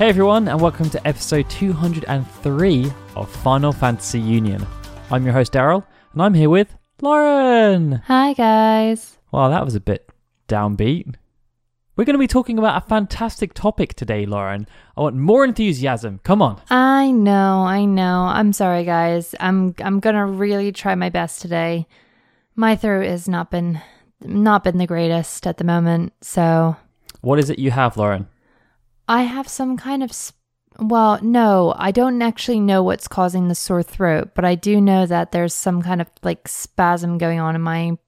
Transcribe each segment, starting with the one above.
Hey everyone, and welcome to episode 203 of Final Fantasy Union. I'm your host Daryl, and I'm here with Lauren. Hi, guys. Wow, that was a bit downbeat. We're going to be talking about a fantastic topic today, Lauren. I want more enthusiasm. Come on. I know, I know. I'm sorry, guys. I'm I'm gonna really try my best today. My throat has not been not been the greatest at the moment, so What is it you have, Lauren? I have some kind of. Sp- well, no, I don't actually know what's causing the sore throat, but I do know that there's some kind of like spasm going on in my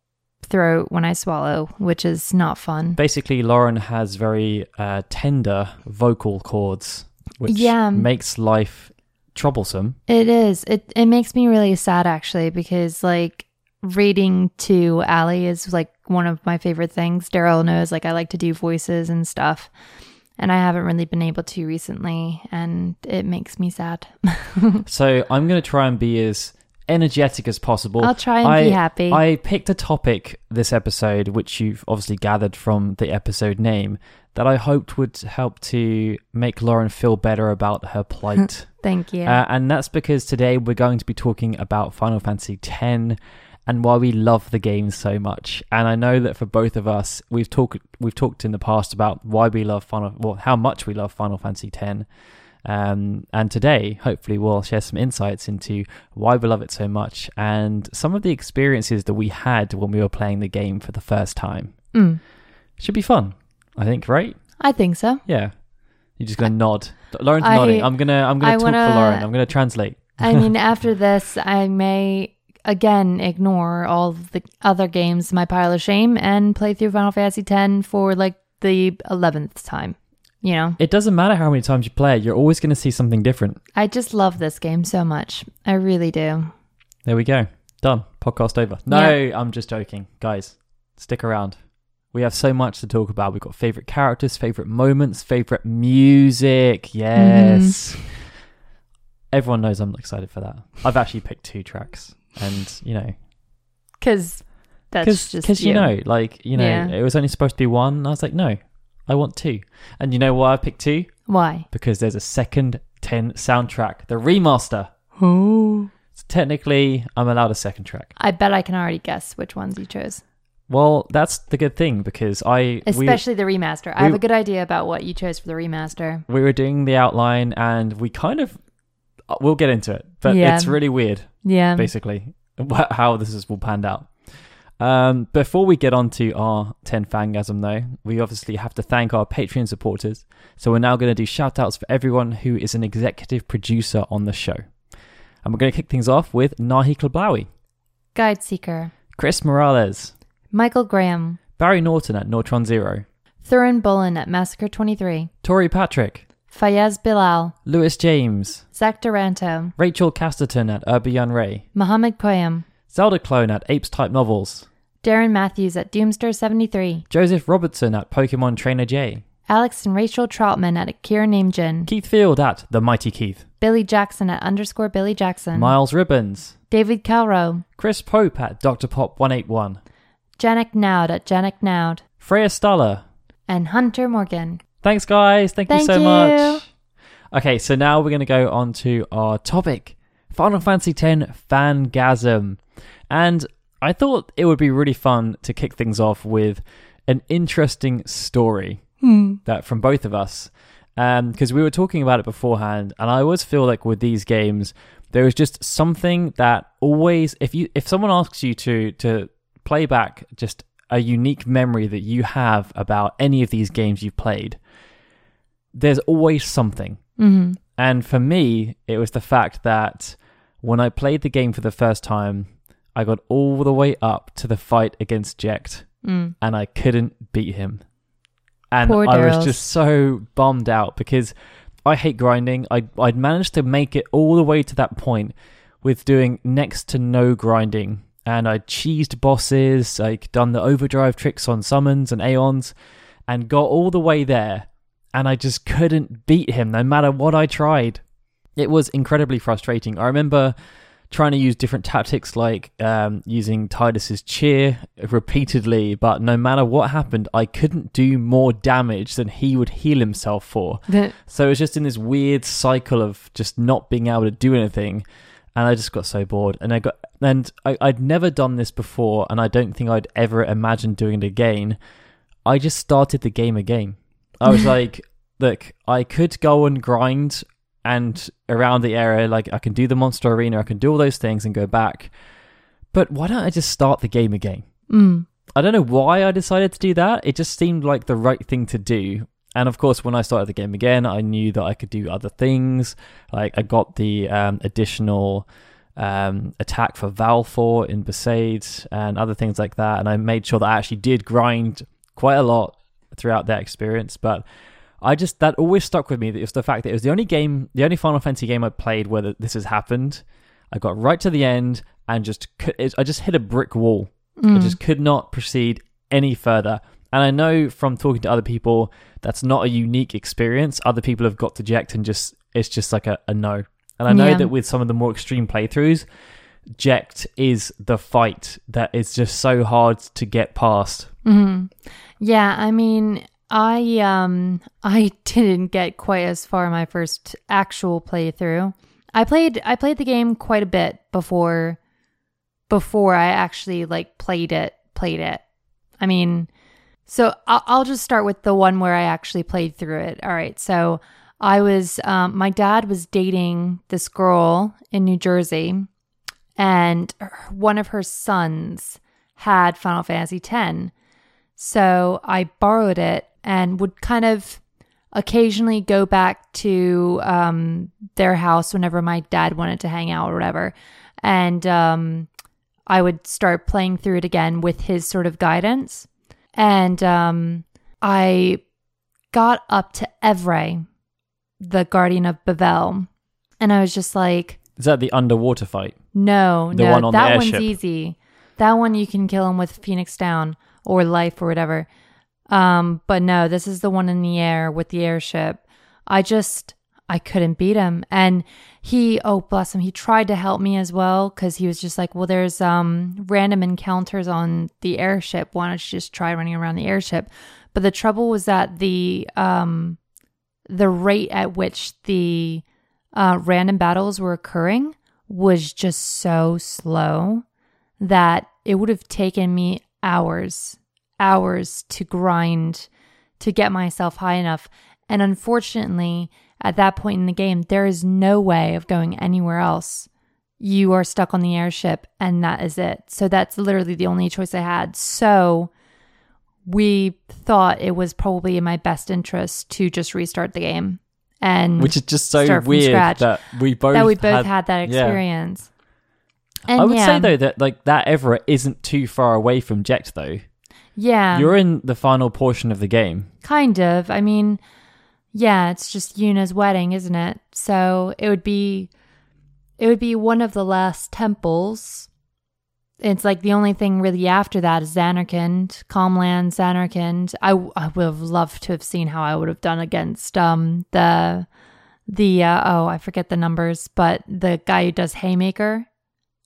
throat when I swallow, which is not fun. Basically, Lauren has very uh, tender vocal cords, which Yeah. makes life troublesome. It is. It it makes me really sad actually because like reading to Allie is like one of my favorite things. Daryl knows like I like to do voices and stuff. And I haven't really been able to recently and it makes me sad. So I'm going to try and be as energetic as possible. I'll try and I, be happy. I picked a topic this episode, which you've obviously gathered from the episode name, that I hoped would help to make Lauren feel better about her plight. Thank you. Uh, and that's because today we're going to be talking about Final Fantasy X and why we love the game so much. And I know that for both of us, we've talked we've talked in the past about why we love Final, well, how much we love Final Fantasy X. Um, and today, hopefully, we'll share some insights into why we love it so much and some of the experiences that we had when we were playing the game for the first time. Mm, Should be fun, I think, right? I think so. Yeah. You're just gonna nod. Lauren's I- nodding. I'm gonna I'm gonna I talk wanna- for Lauren. I'm gonna translate. I mean, after this, I may again ignore all the other games, my pile of shame, and play through Final Fantasy X for like the 11th time. You know? It doesn't matter how many times you play it, you're always going to see something different. I just love this game so much. I really do. There we go. Done. Podcast over. No, I'm just joking. Guys, stick around. We have so much to talk about. We've got favorite characters, favorite moments, favorite music. Mm-hmm. Yes. Everyone knows I'm excited for that. I've actually picked two tracks. And, you know, Because that's just because you. you. know, like, you know, Yeah. it was only supposed to be one. And I was like, no, I want two. And you know why I picked two? Why? Because there's a second 10 soundtrack, the remaster. Oh. So technically, I'm allowed a second track. I bet I can already guess which ones you chose. Well, that's the good thing because I we, Especially the remaster. I have we- a good idea about what you chose for the remaster. we were doing the outline and we kind of we'll get into it, but Yeah. it's really weird Yeah. basically how this is will panned out. Um, before we get on to our 10 fangasm though, we obviously have to thank our Patreon supporters. So we're now going to do shout outs for everyone who is an executive producer on the show. And we're going to kick things off with Nahi Klablawi, Guide Seeker. Chris Morales, Michael Graham. Barry Norton at Nortron Zero, Thurin Bullen at Massacre 23. Tori Patrick, Fayez Bilal. Lewis James, Zach Duranto. Rachel Casterton at Urbian Ray, Mohammed Koyam. Zelda Clone at Apes Type Novels, Darren Matthews at Doomster 73. Joseph Robertson at Pokemon Trainer J, Alex and Rachel Troutman at Akira Named Jin. Keith Field at The Mighty Keith, Billy Jackson at underscore Billy Jackson. Miles Ribbons, David Calrow. Chris Pope at Dr. Pop 181, Janek Naud at Janek Naud. Freya Staller. And Hunter Morgan. Thanks, guys. Thank, you so you. much. Okay, so now we're going to go on to our topic Final Fantasy X Fangasm. And I thought it would be really fun to kick things off with an interesting story hmm. that from both of us. Um, because we were talking about it beforehand, and I always feel like with these games, there is just something that always, if you, if someone asks you to to play back just a unique memory that you have about any of these games you've played, there's always something. Mm-hmm. And for me, it was the fact that when I played the game for the first time, I got all the way up to the fight against Jecht Mm. and I couldn't beat him. And Poor I was just so bummed out because I hate grinding. I I'd managed to make it all the way to that point with doing next to no grinding. And I cheesed bosses, like done the overdrive tricks on summons and aeons, and got all the way there. And I just couldn't beat him no matter what I tried. It was incredibly frustrating. I remember trying to use different tactics like um, using Tidus's cheer repeatedly, but no matter what happened, I couldn't do more damage than he would heal himself for. so it was just in this weird cycle of just not being able to do anything. And I just got so bored, and I got, and I, I'd never done this before, and I don't think I'd ever imagined doing it again. I just started the game again. I was like, look, I could go and grind and around the area. Like I can do the monster arena, I can do all those things and go back. But why don't I just start the game again? Mm. I don't know why I decided to do that. It just seemed like the right thing to do. And of course, when I started the game again, I knew that I could do other things. Like I got the um, additional um, attack for Valefor in Besaid and other things like that. And I made sure that I actually did grind quite a lot throughout that experience. But I just that always stuck with me. That it was the fact that it was the only game, the only Final Fantasy game I played where this has happened. I got right to the end and just I just hit a brick wall. Mm. I just could not proceed any further. And I know from talking to other people that's not a unique experience. Other people have got to and just it's just like a, a no. And I know yeah. that with some of the more extreme playthroughs, Jecht is the fight that is just so hard to get past. Mm-hmm. Yeah, I mean, I um I didn't get quite as far my first actual playthrough. I played I played the game quite a bit before before I actually like played it played it. I mean, so I'll, I'll just start with the one where I actually played through it. All right, so I was um, my dad was dating this girl in New Jersey, and one of her sons had Final Fantasy X. So I borrowed it and would kind of occasionally go back to um, their house whenever my dad wanted to hang out or whatever. And um, I would start playing through it again with his sort of guidance. And um, I got up to Evrae, the Guardian of Bevelle. And I was just like, Is that the underwater fight? No, the no, one that one's easy. That one you can kill him with Phoenix Down or Life or whatever. Um, but no, this is the one in the air with the airship. I just I couldn't beat him. And he, oh bless him, he tried to help me as well because he was just like, well, there's um random encounters on the airship. Why don't you just try running around the airship? But the trouble was that the um the rate at which the uh, random battles were occurring was just so slow that it would have taken me hours hours to grind to get myself high enough. And unfortunately, at that point in the game, there is no way of going anywhere else. You are stuck on the airship, and that is it. So that's literally the only choice I had. So we thought it was probably in my best interest to just restart the game and which is just so weird that we both that we both had, had that experience. Yeah. I would yeah. say though that like that Evrae isn't too far away from Jecht though. Yeah. You're in the final portion of the game. Kind of. I mean, yeah, it's just Yuna's wedding, isn't it? So it would be it would be one of the last temples. It's like the only thing really after that is Zanarkand, Calmland, Zanarkand. I, I would have loved to have seen how I would have done against um the the uh, oh I forget the numbers, but the guy who does Haymaker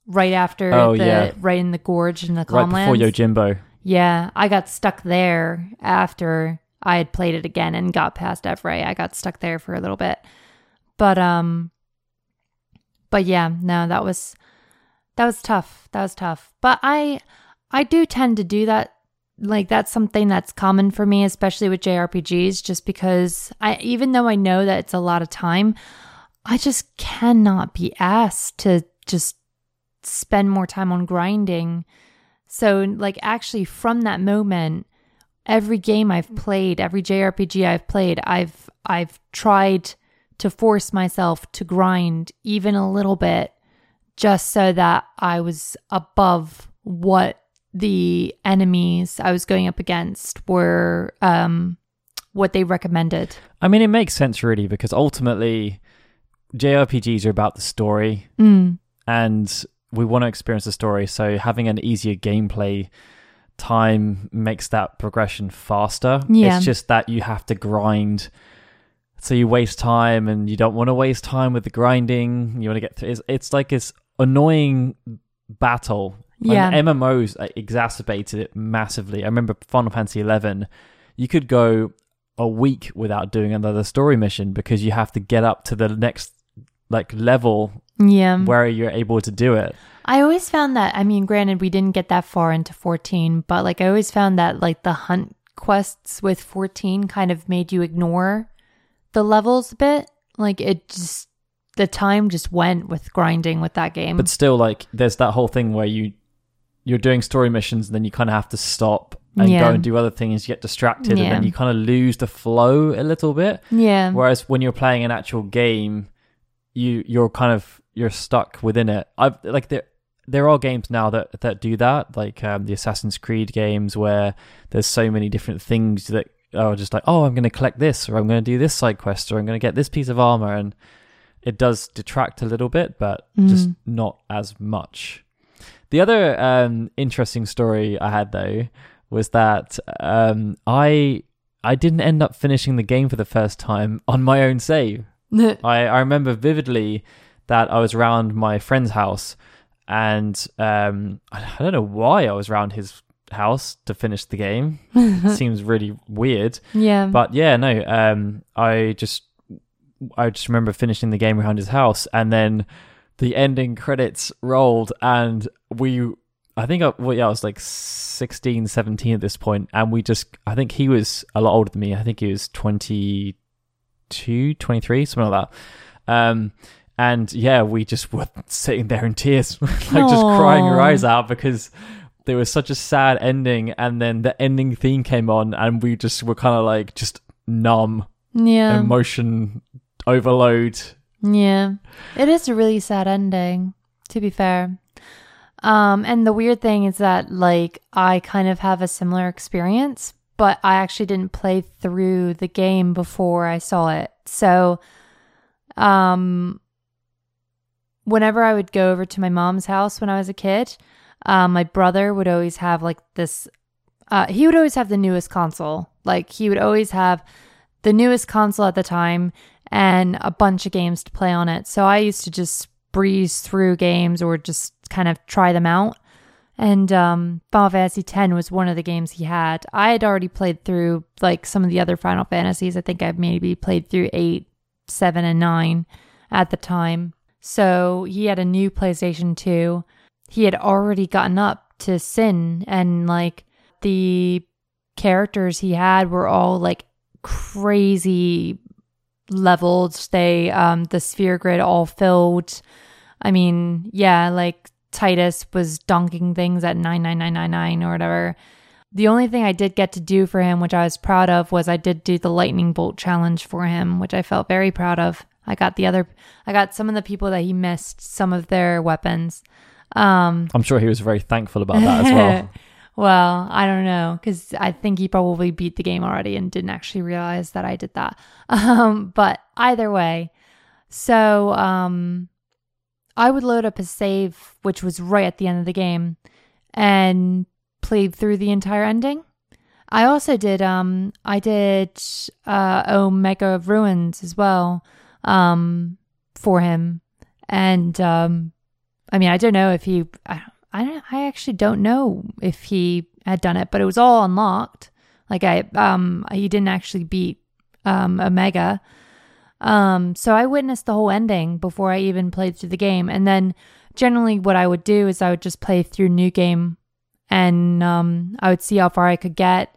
right after oh, the yeah. right in the gorge in the Calmlands. Right before Yojimbo. Yeah, I got stuck there after I had played it again and got past Evrae. I got stuck there for a little bit. But um but yeah, no, that was that was tough. That was tough. But I I do tend to do that like that's something that's common for me especially with JRPGs just because I even though I know that it's a lot of time, I just cannot be asked to just spend more time on grinding so, like, actually, from that moment, every game I've played, every JRPG I've played, I've I've tried to force myself to grind even a little bit, just so that I was above what the enemies I was going up against were um, what they recommended. I mean, it makes sense really because ultimately JRPGs are about the story, mm. and we want to experience the story. So having an easier gameplay time makes that progression faster. Yeah. It's just that you have to grind. So you waste time and you don't want to waste time with the grinding. You want to get through. It's, it's like it's annoying battle. Yeah. And MMOs uh, exacerbated it massively. I remember Final Fantasy XI, you could go a week without doing another story mission because you have to get up to the next like level Yeah. where you're able to do it. I always found that, I mean, granted, we didn't get that far into 14, but like I always found that like the hunt quests with 14 kind of made you ignore the levels a bit. Like it just, the time just went with grinding with that game. But still, like, there's that whole thing where you you're doing story missions, and then you kind of have to stop and Yeah. go and do other things. You get distracted, and then you kind of lose the flow a little bit. yeah. Whereas when you're playing an actual game, you you're kind of you're stuck within it. I've like there there are games now that that do that, like um, the Assassin's Creed games, where there's so many different things that are just like, oh, I'm going to collect this, or I'm going to do this side quest, or I'm going to get this piece of armor, and it does detract a little bit, but just Mm. not as much. The other um, interesting story I had though was that um, I I didn't end up finishing the game for the first time on my own save. I, I remember vividly that I was around my friend's house and um, I I don't know why I was around his house to finish the game. Seems really weird. yeah. But yeah, no, um, I just I just remember finishing the game around his house and then the ending credits rolled and we I think I, well, yeah, I was like 16, 17 at this point and we just I think he was a lot older than me. I think he was 22, 23, something like that. Um and yeah, we just were sitting there in tears, like just crying our eyes out because there was such a sad ending and then the ending theme came on and we just were kind of like just numb yeah. emotion overload Yeah. It is a really sad ending, to be fair. Um, and the weird thing is that like I kind of have a similar experience, but I actually didn't play through the game before I saw it. So um whenever I would go over to my mom's house when I was a kid, um, my brother would always have like this uh, he would always have the newest console. Like he would always have the newest console at the time and a bunch of games to play on it. So I used to just breeze through games or just kind of try them out. And um, Final Fantasy X was one of the games he had. I had already played through like some of the other Final Fantasies. I think I've maybe played through eight, seven, and nine at the time. So he had a new PlayStation 2. He had already gotten up to Sin, and like the characters he had were all like crazy leveled. They um the sphere grid all filled. I mean, yeah, like Tidus was donking things at 99999 or whatever. The only thing I did get to do for him, which I was proud of, was I did do the lightning bolt challenge for him, which I felt very proud of. I got the other I got some of the people that he missed some of their weapons. Um i'm sure he was very thankful about that as well well, I don't know because I think he probably beat the game already and didn't actually realize that I did that. Um, but either way, so um, I would load up a save, which was right at the end of the game, and played through the entire ending. I also did um I did uh Omega Ruins as well um for him and um I mean I don't know if he I, I I actually don't know if he had done it but it was all unlocked like I um he didn't actually beat um Omega um so I witnessed the whole ending before I even played through the game and then generally what I would do is I would just play through new game and um, I would see how far I could get.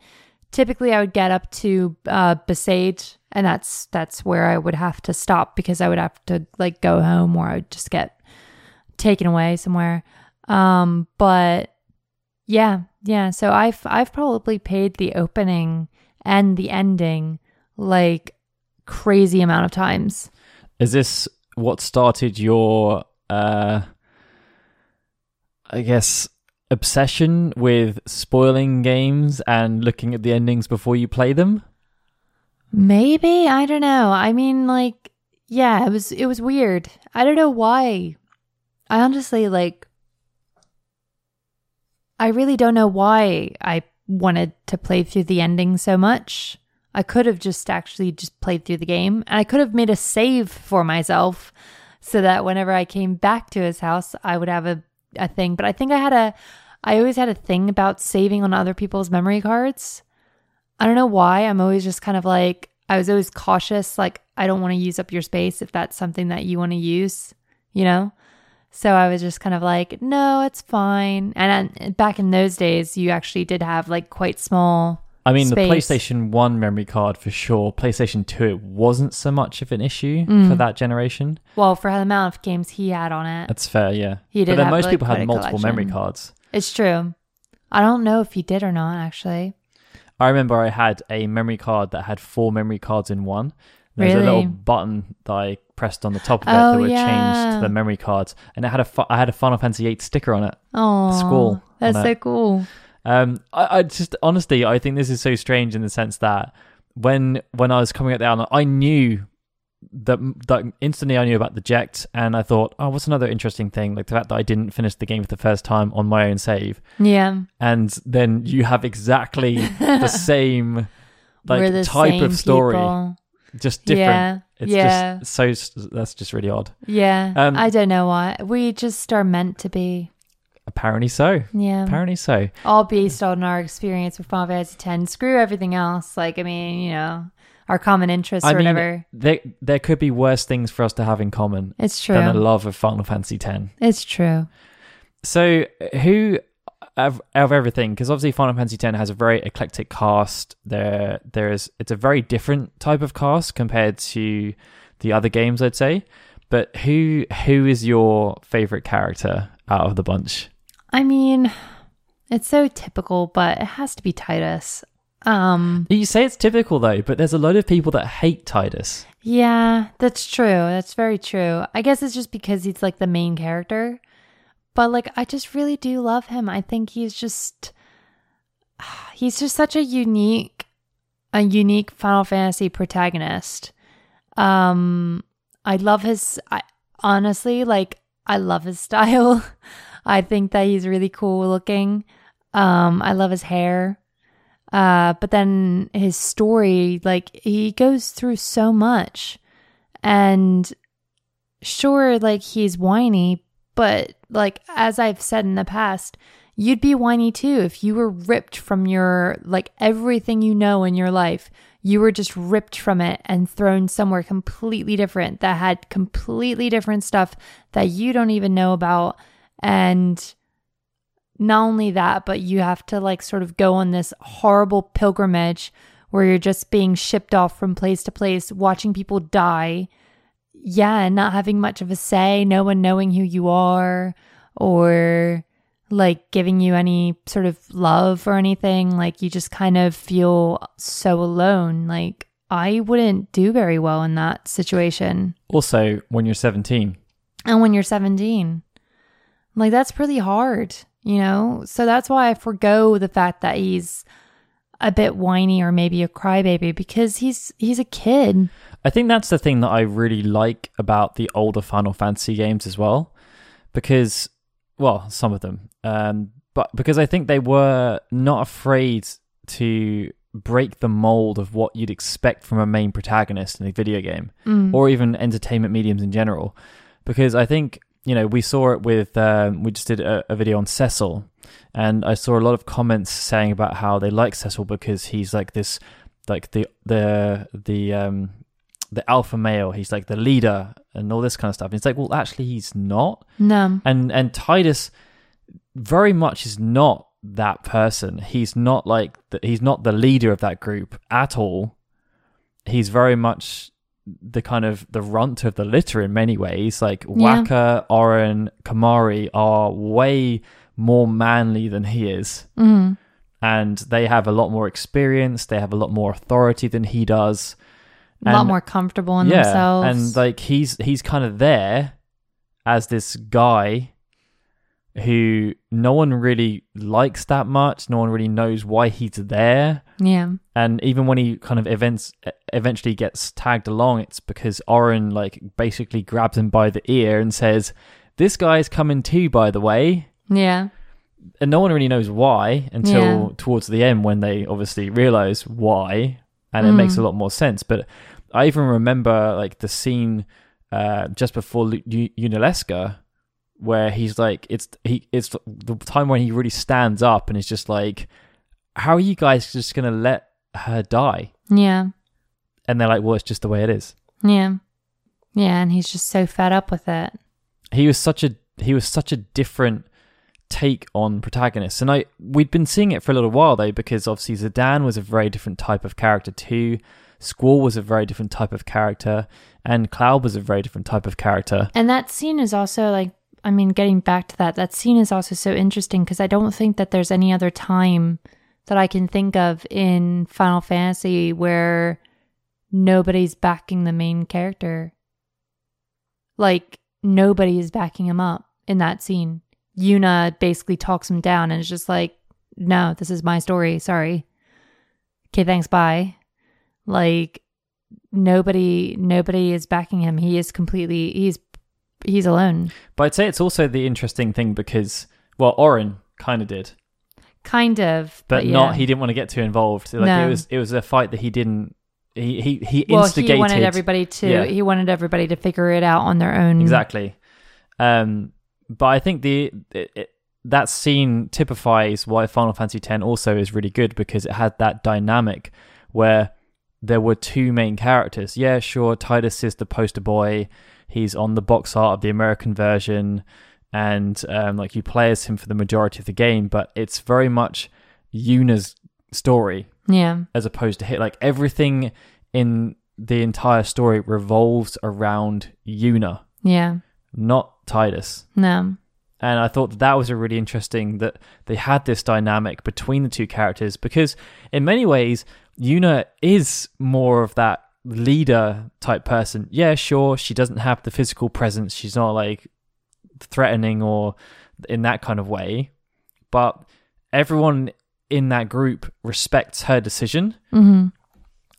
Typically, I would get up to uh, Besaid, and that's that's where I would have to stop because I would have to like go home, or I would just get taken away somewhere. Um, but yeah, yeah. So I've I've probably paid the opening and the ending like crazy amount of times. is this what started your uh i guess obsession with spoiling games and looking at the endings before you play them Maybe I don't know. I mean, like, yeah, it was it was weird. I don't know why. I honestly like. I really don't know why I wanted to play through the ending so much. I could have just actually just played through the game, and I could have made a save for myself so that whenever I came back to his house, I would have a, a thing. But I think I had a, I always had a thing about saving on other people's memory cards. I don't know why. I'm always just kind of like, I was always cautious. Like, I don't want to use up your space if that's something that you want to use, you know? So I was just kind of like, no, it's fine. And uh, back in those days, you actually did have like quite small. I mean, Space. the PlayStation 1 memory card for sure. PlayStation 2, it wasn't so much of an issue Mm. for that generation. Well, for the amount of games he had on it, That's fair, yeah. He did but then most like, people had multiple memory cards. it's true. I don't know if he did or not, actually. I remember I had a memory card that had four memory cards in one. There's a little button that I pressed on the top of it Oh, that would change to the memory cards, and it had a fi- I had a Final Fantasy VIII sticker on it. Oh, school. That's so it. cool. Um, I, I just honestly, I think this is so strange in the sense that when when I was coming up the album, I knew that that instantly I knew about the Jecht, and I thought, oh, what's another interesting thing? Like the fact that I didn't finish the game for the first time on my own save, Yeah. and then you have exactly the same like the type same of story, people. Just different. Yeah. It's yeah. just so that's just really odd. yeah. Um, I don't know why. We just are meant to be. Apparently so. Yeah. Apparently so. All based on our experience with Final Fantasy X. Screw everything else. Like, I mean, you know, our common interests I or mean, whatever. there there could be worse things for us to have in common It's true. than a love of Final Fantasy X. it's true. So, who of, of everything? Because obviously, Final Fantasy X has a very eclectic cast. There, there is. It's a very different type of cast compared to the other games, I'd say. But who who is your favorite character out of the bunch? I mean, it's so typical, but it has to be Tidus. Um, You say it's typical though, but there's a lot of people that hate Tidus. yeah, that's true. That's very true. I guess it's just because he's like the main character. But like I just really do love him. I think he's just he's just such a unique a unique Final Fantasy protagonist. Um I love his I honestly like I love his style. I think that he's really cool looking. Um I love his hair. Uh but then his story like he goes through so much. And sure like he's whiny, but like as I've said in the past, you'd be whiny too if you were ripped from your like everything you know in your life. You were just ripped from it and thrown somewhere completely different that had completely different stuff that you don't even know about. And not only that, but you have to like sort of go on this horrible pilgrimage where you're just being shipped off from place to place, watching people die. Yeah, not having much of a say, no one knowing who you are or like giving you any sort of love or anything. Like you just kind of feel so alone. Like I wouldn't do very well in that situation. Also, when you're 17, And when you're 17, like that's pretty hard, you know? So that's why I forego the fact that he's a bit whiny or maybe a crybaby because he's he's a kid. I think that's the thing that I really like about the older Final Fantasy games as well, because, well, some of them, um, but because I think they were not afraid to break the mold of what you'd expect from a main protagonist in a video game Mm. or even entertainment mediums in general. Because I think, you know, we saw it with, um, we just did a, a video on Cecil, and I saw a lot of comments saying about how they like Cecil because he's like this, like the, the, the, um, the alpha male, he's like the leader and all this kind of stuff. And it's like, well, actually, he's not. No. And, and Tidus very much is not that person. He's not like, the, he's not the leader of that group at all. He's very much the kind of the runt of the litter in many ways. Like Yeah. Wakka, Auron, Kimahri are way more manly than he is. Mm. And they have a lot more experience. They have a lot more authority than he does. A lot more comfortable in yeah, themselves. and like he's he's kind of there as this guy who no one really likes that much. No one really knows why he's there. yeah. And even when he kind of events eventually gets tagged along, it's because Auron like basically grabs him by the ear and says, "This guy's coming too, by the way." Yeah. And no one really knows why until Yeah. towards the end when they obviously realize why, and it makes Mm. a lot more sense. But I even remember like the scene uh, just before Lu- U- Yunalesca, where he's like, it's he, it's the time when he really stands up and is just like, "How are you guys just gonna let her die?" Yeah. And they're like, "Well, it's just the way it is." Yeah. Yeah, and he's just so fed up with it. He was such a he was such a different take on protagonists, and I we'd been seeing it for a little while though, because obviously Zidane was a very different type of character too. Squall was a very different type of character, and Cloud was a very different type of character. And that scene is also like, I mean, getting back to that, that scene is also so interesting because I don't think that there's any other time that I can think of in Final Fantasy where nobody's backing the main character. Like, nobody is backing him up in that scene. Yuna basically talks him down and is just like, no, this is my story. Sorry. Okay, thanks. Bye. Like, nobody, nobody is backing him. He is completely, he's, he's alone. But I'd say it's also the interesting thing because well, Auron kind of did, Kind of. but, yeah. not he didn't want to get too involved. Like No. it was it was a fight that he didn't. He he he instigated. well, he wanted everybody to, Yeah. he wanted everybody to figure it out on their own. Exactly. Um, but I think the it, it, that scene typifies why Final Fantasy X also is really good because it had that dynamic where there were two main characters. Yeah, sure, Tidus is the poster boy. He's on the box art of the American version, and um, like you play as him for the majority of the game. But it's very much Yuna's story Yeah. as opposed to hit like everything in the entire story revolves around Yuna Yeah. Not Tidus. No. And I thought that, that was a really interesting that they had this dynamic between the two characters because in many ways Yuna is more of that leader type person. Yeah, sure, she doesn't have the physical presence. She's not like threatening or in that kind of way, but everyone in that group respects her decision hmm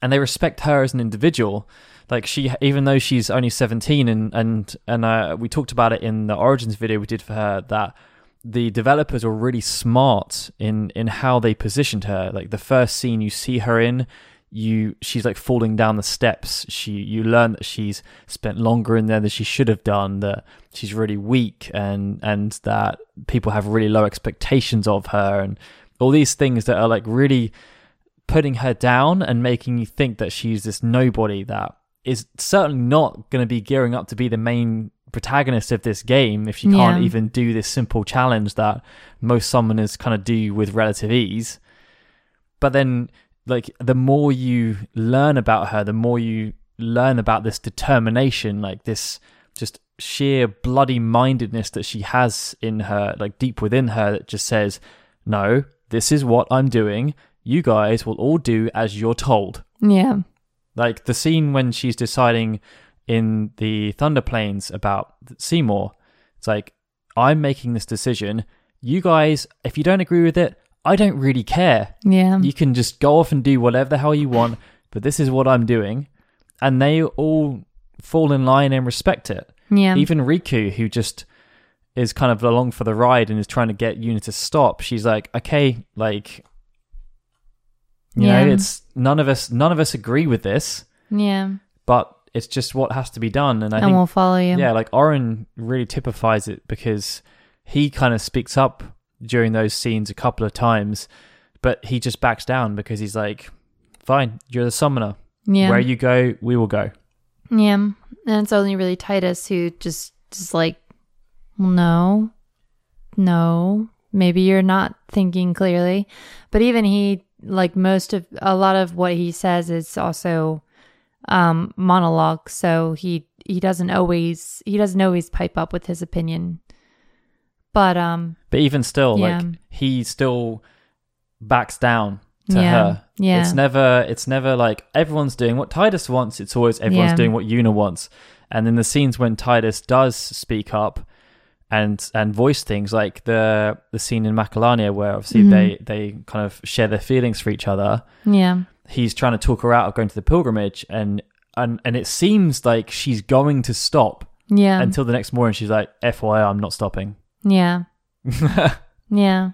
and they respect her as an individual. Like she, even though she's only seventeen, and and and uh, we talked about it in the origins video we did for her that the developers were really smart in in how they positioned her. Like the first scene you see her in, you she's like falling down the steps. She you learn that she's spent longer in there than she should have done. That she's really weak, and and that people have really low expectations of her, and all these things that are like really putting her down and making you think that she's this nobody that is certainly not going to be gearing up to be the main protagonist of this game if she can't Yeah. even do this simple challenge that most summoners kind of do with relative ease. But then, like, the more you learn about her, the more you learn about this determination, like this just sheer bloody mindedness that she has in her, like deep within her, that just says, no, this is what I'm doing. You guys will all do as you're told. Yeah. Like the scene when she's deciding in the Thunder Plains about Seymour. It's like, I'm making this decision. You guys, if you don't agree with it, I don't really care. Yeah. You can just go off and do whatever the hell you want, but this is what I'm doing. And they all fall in line and respect it. yeah. Even Rikku, who just is kind of along for the ride and is trying to get Yuna to stop, she's like, okay, like, you Yeah. know, it's none of us, none of us agree with this, yeah. but it's just what has to be done. And I and think, we'll follow you. yeah, like Auron really typifies it because he kind of speaks up during those scenes a couple of times, but he just backs down because he's like, fine, you're the summoner. Yeah. Where you go, we will go. Yeah. And it's only really Tidus who just just like, no, no, maybe you're not thinking clearly. But even he, like most of a lot of what he says is also um monologue. So he he doesn't always he doesn't always pipe up with his opinion. But um But even still, Yeah. like he still backs down to Yeah. her. Yeah. It's never it's never like everyone's doing what Tidus wants, it's always everyone's Yeah. doing what Yuna wants. And in the scenes when Tidus does speak up and and voice things like the the scene in Macalania where obviously Mhm. they they kind of share their feelings for each other. yeah. He's trying to talk her out of going to the pilgrimage and and and it seems like she's going to stop Yeah. until the next morning she's like FYI I'm not stopping. yeah. Yeah.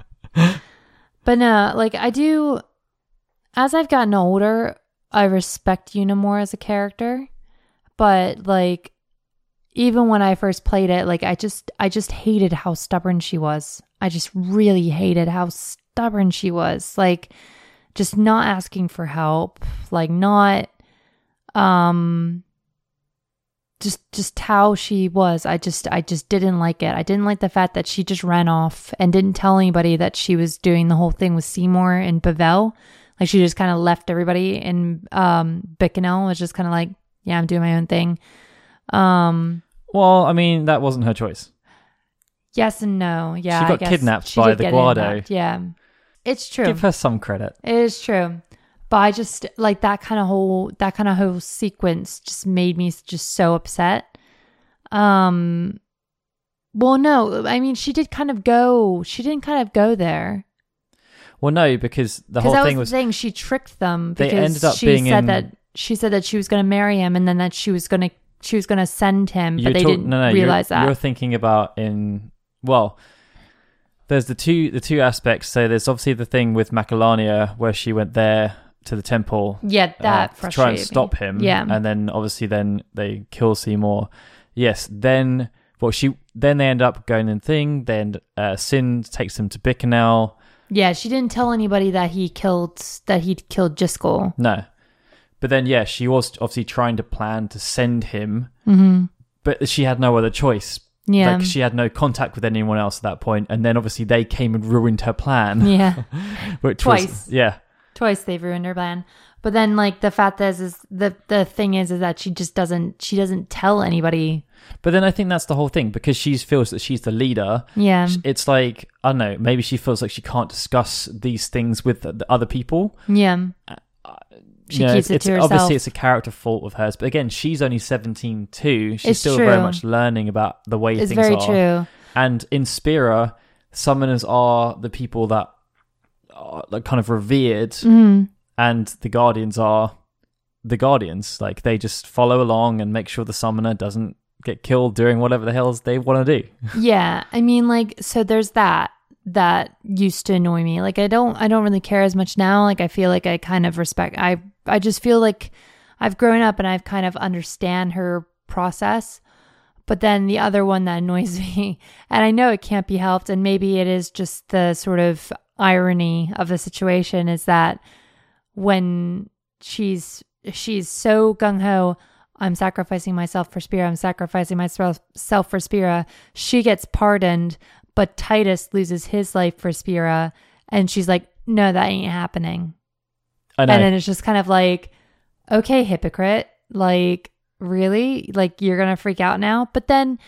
but no, like I do as I've gotten older, I respect Yuna more as a character. But like even when I first played it, like I just I just hated how stubborn she was. I just really hated how stubborn she was. Like just not asking for help, like not um just just how she was. I just I just didn't like it. I didn't like the fact that she just ran off and didn't tell anybody that she was doing the whole thing with Seymour and Bevelle. Like she just kind of left everybody and um Bicknell was just kind of like, yeah, I'm doing my own thing. Um Well, I mean, that wasn't her choice. Yes and no. Yeah, She I got guess kidnapped she by did the get Guado. kidnapped, Yeah, it's true. Give her some credit. It is true. But I just like that kind of whole that kind of whole sequence just made me just so upset. Um well no, I mean she did kind of go she didn't kind of go there. Well, no, because the whole that thing was the thing. She tricked them They because ended up she being said in- that she said that she was gonna marry him and then that she was gonna she was gonna send him, but they talk- didn't no, no, realize you're, that. You're thinking about in well, there's the two the two aspects. So there's obviously the thing with Macalania where she went there to the temple yeah, uh, that to try and me. stop him. Yeah. and then obviously then they kill Seymour. Yes, then well she then they end up going in thing. Then uh, Sin takes them to Bikanel. Yeah, she didn't tell anybody that he killed that he'd killed Jyscal. No, but then yeah, she was obviously trying to plan to send him, Mm-hmm. but she had no other choice. Yeah. Like she had no contact with anyone else at that point, and then obviously they came and ruined her plan. yeah. which Twice. was yeah, Twice they've ruined her plan. But then like the fact is is the the thing is is that she just doesn't she doesn't tell anybody. but then I think that's the whole thing because she feels that she's the leader. Yeah. It's like I don't know, maybe she feels like she can't discuss these things with the the other people. Yeah. She You know, keeps it's, it to herself. obviously it's a character fault of hers, but again, she's only seventeen too. She's It's still very true. much learning about the way It's things very are. true. And in Spira, summoners are the people that are like kind of revered, Mm. and the guardians are the guardians. Like they just follow along and make sure the summoner doesn't get killed doing whatever the hells they want to do. Yeah. I mean like so there's that that used to annoy me. Like I don't I don't really care as much now. Like I feel like I kind of respect I I just feel like I've grown up and I've kind of understand her process. But then the other one that annoys me, and I know it can't be helped, and maybe it is just the sort of irony of the situation, is that when she's she's so gung ho, I'm sacrificing myself for Spira, I'm sacrificing myself self for Spira. She gets pardoned, but Tidus loses his life for Spira, and she's like, "No, that ain't happening." And then it's just kind of like, okay, hypocrite. Like, really? Like, you're going to freak out now? But then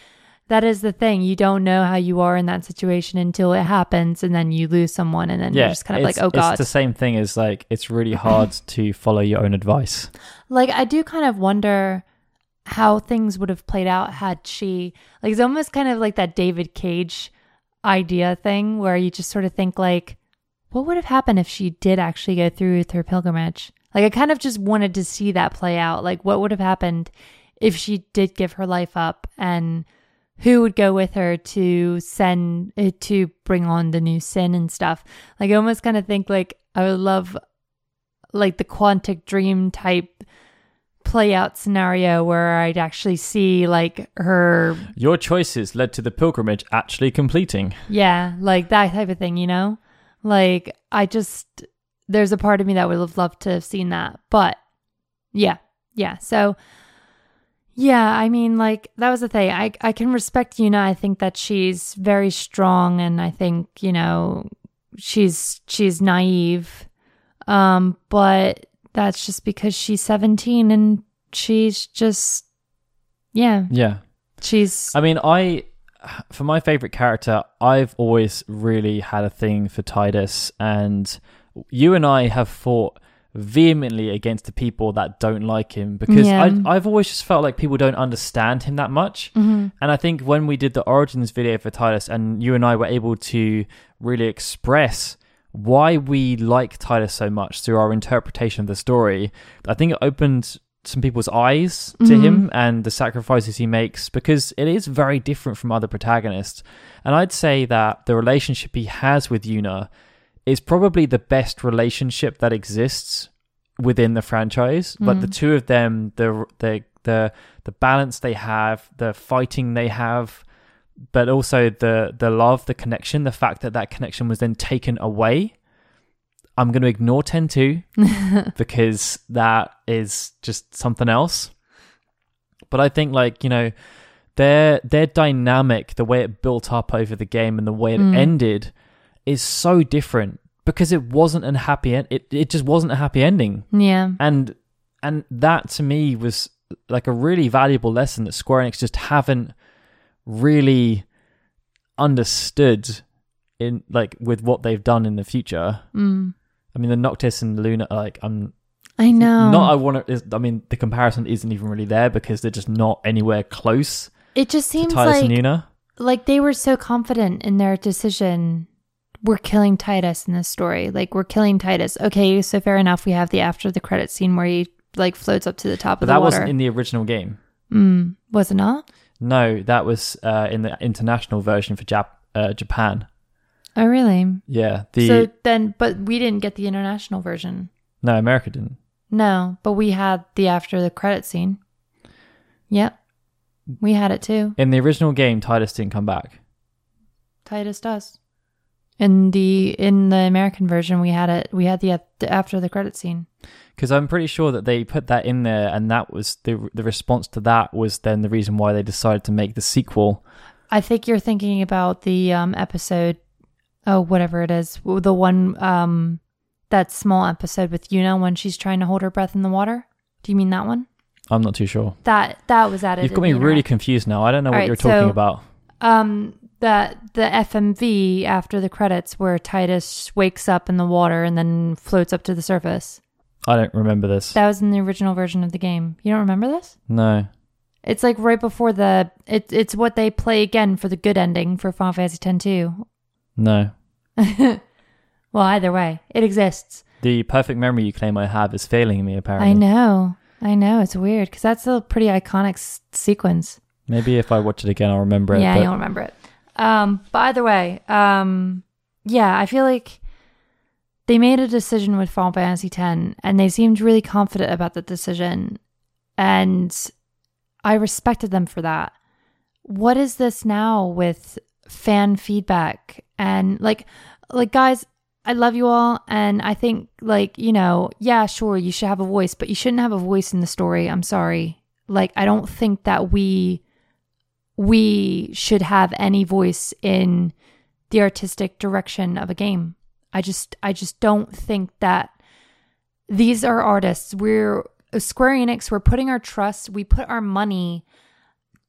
that is the thing. You don't know how you are in that situation until it happens. And then you lose someone. And then you're just kind of like, oh, God. It's the same thing as like it's really hard to follow your own advice. like, I do kind of wonder how things would have played out had she, like, it's almost kind of like that David Cage idea thing where you just sort of think, like, what would have happened if she did actually go through with her pilgrimage? Like, I kind of just wanted to see that play out. Like, what would have happened if she did give her life up and who would go with her to send uh, to bring on the new sin and stuff? Like, I almost kind of think, like, I would love, like, the Quantic Dream type play out scenario where I'd actually see, like, her, Your choices led to the pilgrimage actually completing. yeah, like that type of thing, you know? Like, I just, there's a part of me that would have loved to have seen that. But yeah, yeah. So, yeah, I mean, like, that was the thing. I, I can respect Yuna. I think that she's very strong and I think, you know, she's, she's naive. Um, but that's just because she's 17 and she's just, yeah, Yeah. she's, I mean, I for my favorite character, I've always really had a thing for Tidus, and you and I have fought vehemently against the people that don't like him because Yeah. I, I've always just felt like people don't understand him that much. Mhm. And I think when we did the origins video for Titus, and you and I were able to really express why we like Tidus so much through our interpretation of the story, I think it opened some people's eyes to Mhm. him and the sacrifices he makes because it is very different from other protagonists. And I'd say that the relationship he has with Yuna is probably the best relationship that exists within the franchise. Like Mm. the two of them, the the the the balance they have, the fighting they have, but also the the love, the connection, the fact that that connection was then taken away. I'm going to ignore 10-2 because that is just something else. But I think like, you know, their their dynamic, the way it built up over the game and the way it Mm. ended is so different because it wasn't a happy end. It it just wasn't a happy ending. Yeah. And and that to me was like a really valuable lesson that Square Enix just haven't really understood in like with what they've done in the future. Mm. I mean, the Noctis and Luna, like I'm I know. not. I want to. I mean, the comparison isn't even really there because they're just not anywhere close it just seems Tidus like and Luna. like they were so confident in their decision. We're killing Tidus in this story. Like we're killing Tidus. Okay, so fair enough. We have the after the credit scene where he like floats up to the top But of the that wasn't in the original game. mm, was it not? No, that was uh, in the international version for Jap- uh, Japan. Oh, really? Yeah, the so then, but we didn't get the international version. no America didn't. No, but we had the after the credit scene. Yep, we had it too. In the original game, Tidus didn't come back. Tidus does. In the in the American version, we had it. We had the, the after the credit scene. Because I'm pretty sure that they put that in there, and that was the the response to that was then the reason why they decided to make the sequel. I think you're thinking about the um, episode, oh whatever it is, the one um, that small episode with Yuna when she's trying to hold her breath in the water. Do you mean that one? I'm not too sure. That that was added. You've got me really confused now. I don't know what Alright, you're talking so- about. Um, that the FMV after the credits where Tidus wakes up in the water and then floats up to the surface. I don't remember this. That was in the original version of the game. You don't remember this? no. It's like right before the it, it's what they play again for the good ending for Final Fantasy X too. No. well, either way, it exists. The perfect memory you claim I have is failing me, apparently. I know. I know. It's weird because that's a pretty iconic s- sequence. Maybe if I watch it again, I'll remember it. yeah, but you'll remember it. Um, either way, um, yeah, I feel like they made a decision with Final Fantasy X, and they seemed really confident about the decision, and I respected them for that. What is this now with fan feedback and like, like guys? I love you all, and I think like you know, yeah, sure, you should have a voice, but you shouldn't have a voice in the story. I'm sorry. Like, I don't think that we we should have any voice in the artistic direction of a game. I just I just don't think that these are artists. We're Square Enix, we're putting our trust, we put our money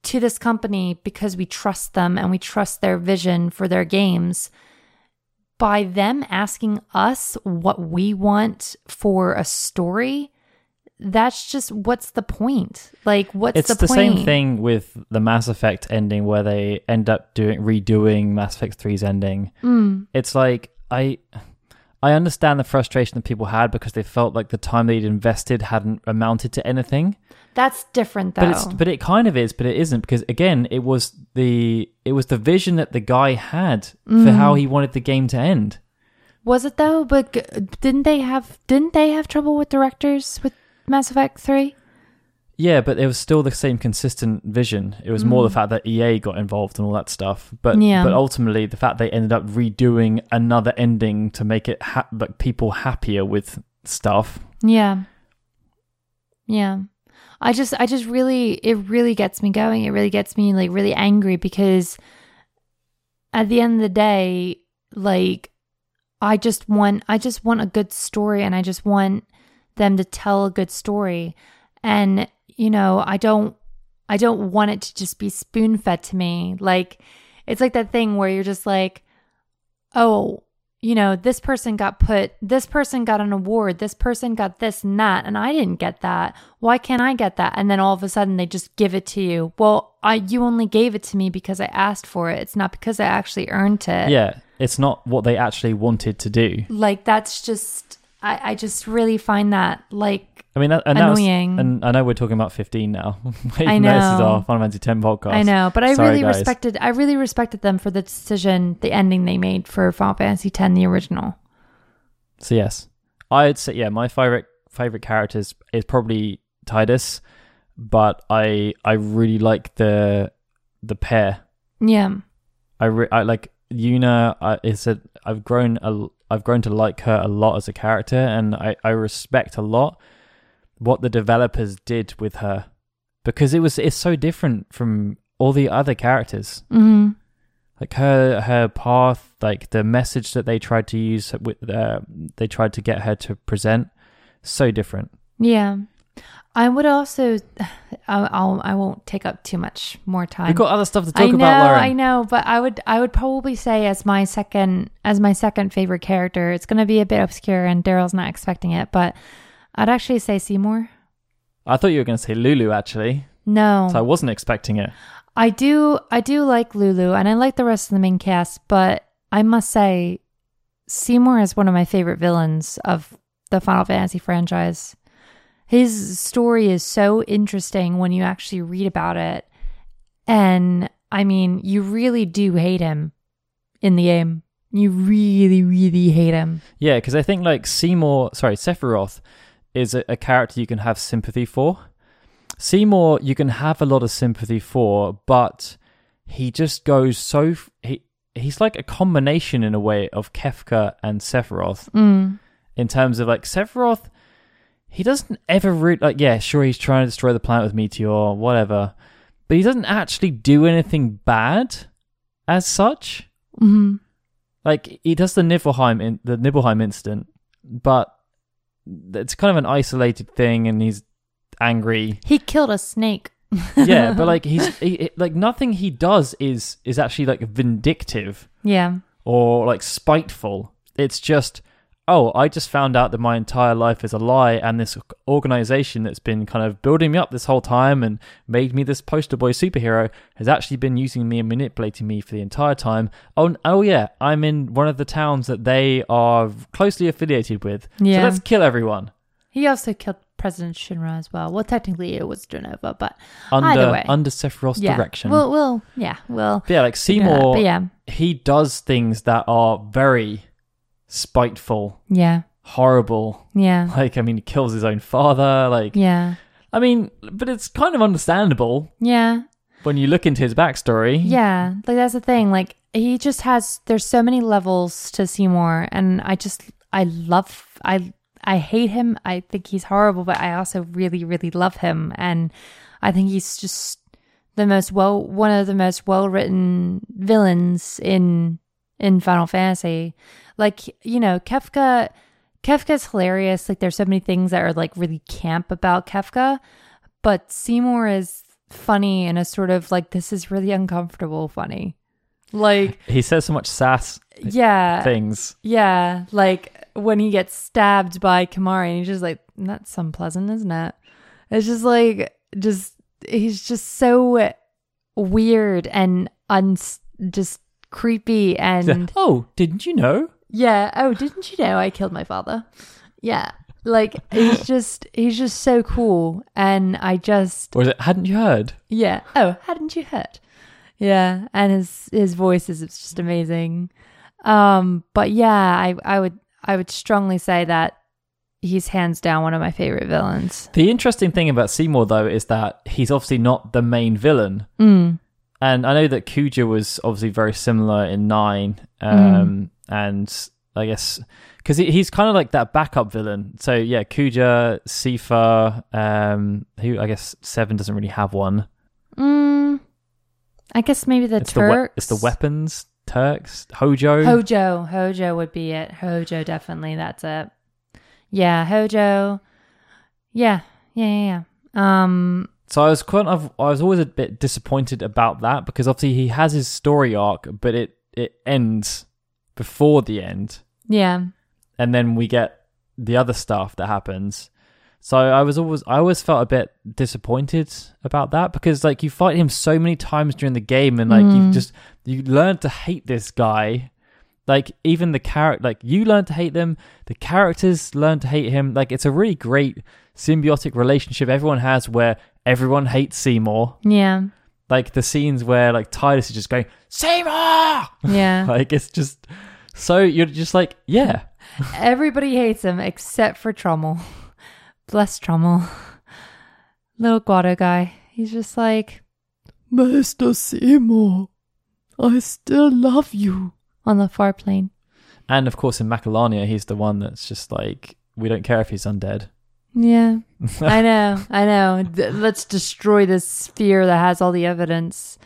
to this company because we trust them and we trust their vision for their games. By them asking us what we want for a story, that's just what's the point? Like what's it's the, the, point? same thing with the Mass Effect ending where they end up doing redoing Mass Effect 3's ending. Mm. It's like I I understand the frustration that people had because they felt like the time they'd invested hadn't amounted to anything. That's different though. But it's but it kind of is, but it isn't because again, it was the it was the vision that the guy had for Mm. how he wanted the game to end. Was it though? But g- didn't they have didn't they have trouble with directors with Mass Effect 3? Yeah, but it was still the same consistent vision. It was more the Mm. fact that EA got involved and all that stuff. But Yeah. but ultimately, the fact they ended up redoing another ending to make it ha- like people happier with stuff. Yeah. Yeah. I just I just really it really gets me going. It really gets me like really angry because at the end of the day, like I just want I just want a good story and I just want them to tell a good story. And you know, I don't I don't want it to just be spoon fed to me. Like it's like that thing where you're just like, oh, you know, this person got put, this person got an award, this person got this and that, and I didn't get that. Why can't I get that? And then all of a sudden they just give it to you. Well, I you only gave it to me because I asked for it. It's not because I actually earned it. Yeah, it's not what they actually wanted to do. Like that's just I, I just really find that like I mean, that, and that was- Annoying. and I know we're talking about 15 now. I though This is know. our Final Fantasy 10 podcast. I know, but I Sorry, really guys. respected I really respected them for the decision, the ending they made for Final Fantasy X, the original. So yes, I'd say yeah, my favorite favorite characters is probably Tidus, but I I really like the the pair. Yeah. I, re- I like Yuna. I, it's a I've grown a I've grown to like her a lot as a character, and I I respect a lot what the developers did with her because it was it's so different from all the other characters. hmm Like her her path, like the message that they tried to use with uh, they tried to get her to present, so different. Yeah. I would also, I'll, I won't take up too much more time. We've got other stuff to talk I know, about, Lauren. I know, but I would, I would probably say as my second, as my second favorite character, it's going to be a bit obscure, and Daryl's not expecting it, but I'd actually say Seymour. I thought you were going to say Lulu actually, No, so I wasn't expecting it. I do, I do like Lulu, and I like the rest of the main cast, but I must say, Seymour is one of my favorite villains of the Final Fantasy franchise. His story is so interesting when you actually read about it. And I mean, you really do hate him in the game. You really, really hate him. Yeah, because I think like Seymour, sorry, Sephiroth is a, a character you can have sympathy for. Seymour, you can have a lot of sympathy for, but he just goes so f- he he's like a combination in a way of Kefka and Sephiroth Mm. in terms of like Sephiroth. He doesn't ever really like yeah, sure he's trying to destroy the planet with Meteor, whatever, but he doesn't actually do anything bad as such. hmm Like he does the Nibelheim in the Nibelheim incident, but it's kind of an isolated thing, and he's angry. He killed a snake. Yeah, but like he's he, he- like nothing he does is is actually like vindictive yeah. or like spiteful. It's just oh, I just found out that my entire life is a lie, and this organization that's been kind of building me up this whole time and made me this poster boy superhero has actually been using me and manipulating me for the entire time. Oh, oh yeah, I'm in one of the towns that they are closely affiliated with. Yeah. So let's kill everyone He also killed President Shinra as well. Well, technically it was Jenova, but under Either way. under Sephiroth's yeah. direction. We'll, we'll, yeah, we'll. But yeah, like figure that out. Seymour, yeah, he does things that are very spiteful, yeah, horrible. yeah, Like, I mean, he kills his own father. Like, yeah, I mean, but it's kind of understandable yeah, when you look into his backstory. yeah. Like that's the thing. Like he just has. There's so many levels to Seymour, and I just, I love, I, I hate him. I think he's horrible, but I also really, really love him, and I think he's just the most well, one of the most well written villains in in Final Fantasy. Like, you know, Kefka Kefka's hilarious. Like there's so many things that are like really camp about Kefka, but Seymour is funny in a sort of like this is really uncomfortable funny. Like, He says so much sass yeah. things. Yeah, like when he gets stabbed by Kimahri and he's just like, that's unpleasant, isn't it? It's just like, just, he's just so weird and un, just creepy and oh, didn't you know? yeah. Oh, didn't you know I killed my father? Yeah. Like he's just, he's just so cool. And I just, Or is it, hadn't you heard? yeah. Oh, hadn't you heard? Yeah, and his his voice is just amazing. Um, but yeah, I I would I would strongly say that he's hands down one of my favorite villains. The interesting thing about Seymour, though, is that he's obviously not the main villain. Mm. And I know that Kuja was obviously very similar in Nine, um, and I guess because he, he's kind of like that backup villain. So yeah, Kuja, Seifer, um, who I guess Seven doesn't really have one. Mm. I guess maybe the it's the we- Turks. it's the weapons Turks Hojo. Hojo, Hojo would be it. Hojo, definitely. That's it. Yeah, Hojo. Yeah, yeah, yeah. yeah. Um, So I was of I was always a bit disappointed about that because obviously he has his story arc, but it it ends before the end. yeah, and then we get the other stuff that happens. So I was always I always felt a bit disappointed about that because like you fight him so many times during the game and like you Mm. just you learn to hate this guy. Like even the character like you learn to hate them, the characters learn to hate him. Like it's a really great symbiotic relationship everyone has where everyone hates Seymour. yeah, Like the scenes where like Tidus is just going, Seymour yeah. like it's just so you're just like, yeah. Everybody hates him except for Trommel. Bless Trommel. Little Guado guy. He's just like Master Seymour, I still love you. on the far plane. And of course, in Macalania, he's the one that's just like, we don't care if he's undead. Yeah, I know, I know. D- let's destroy this sphere that has all the evidence.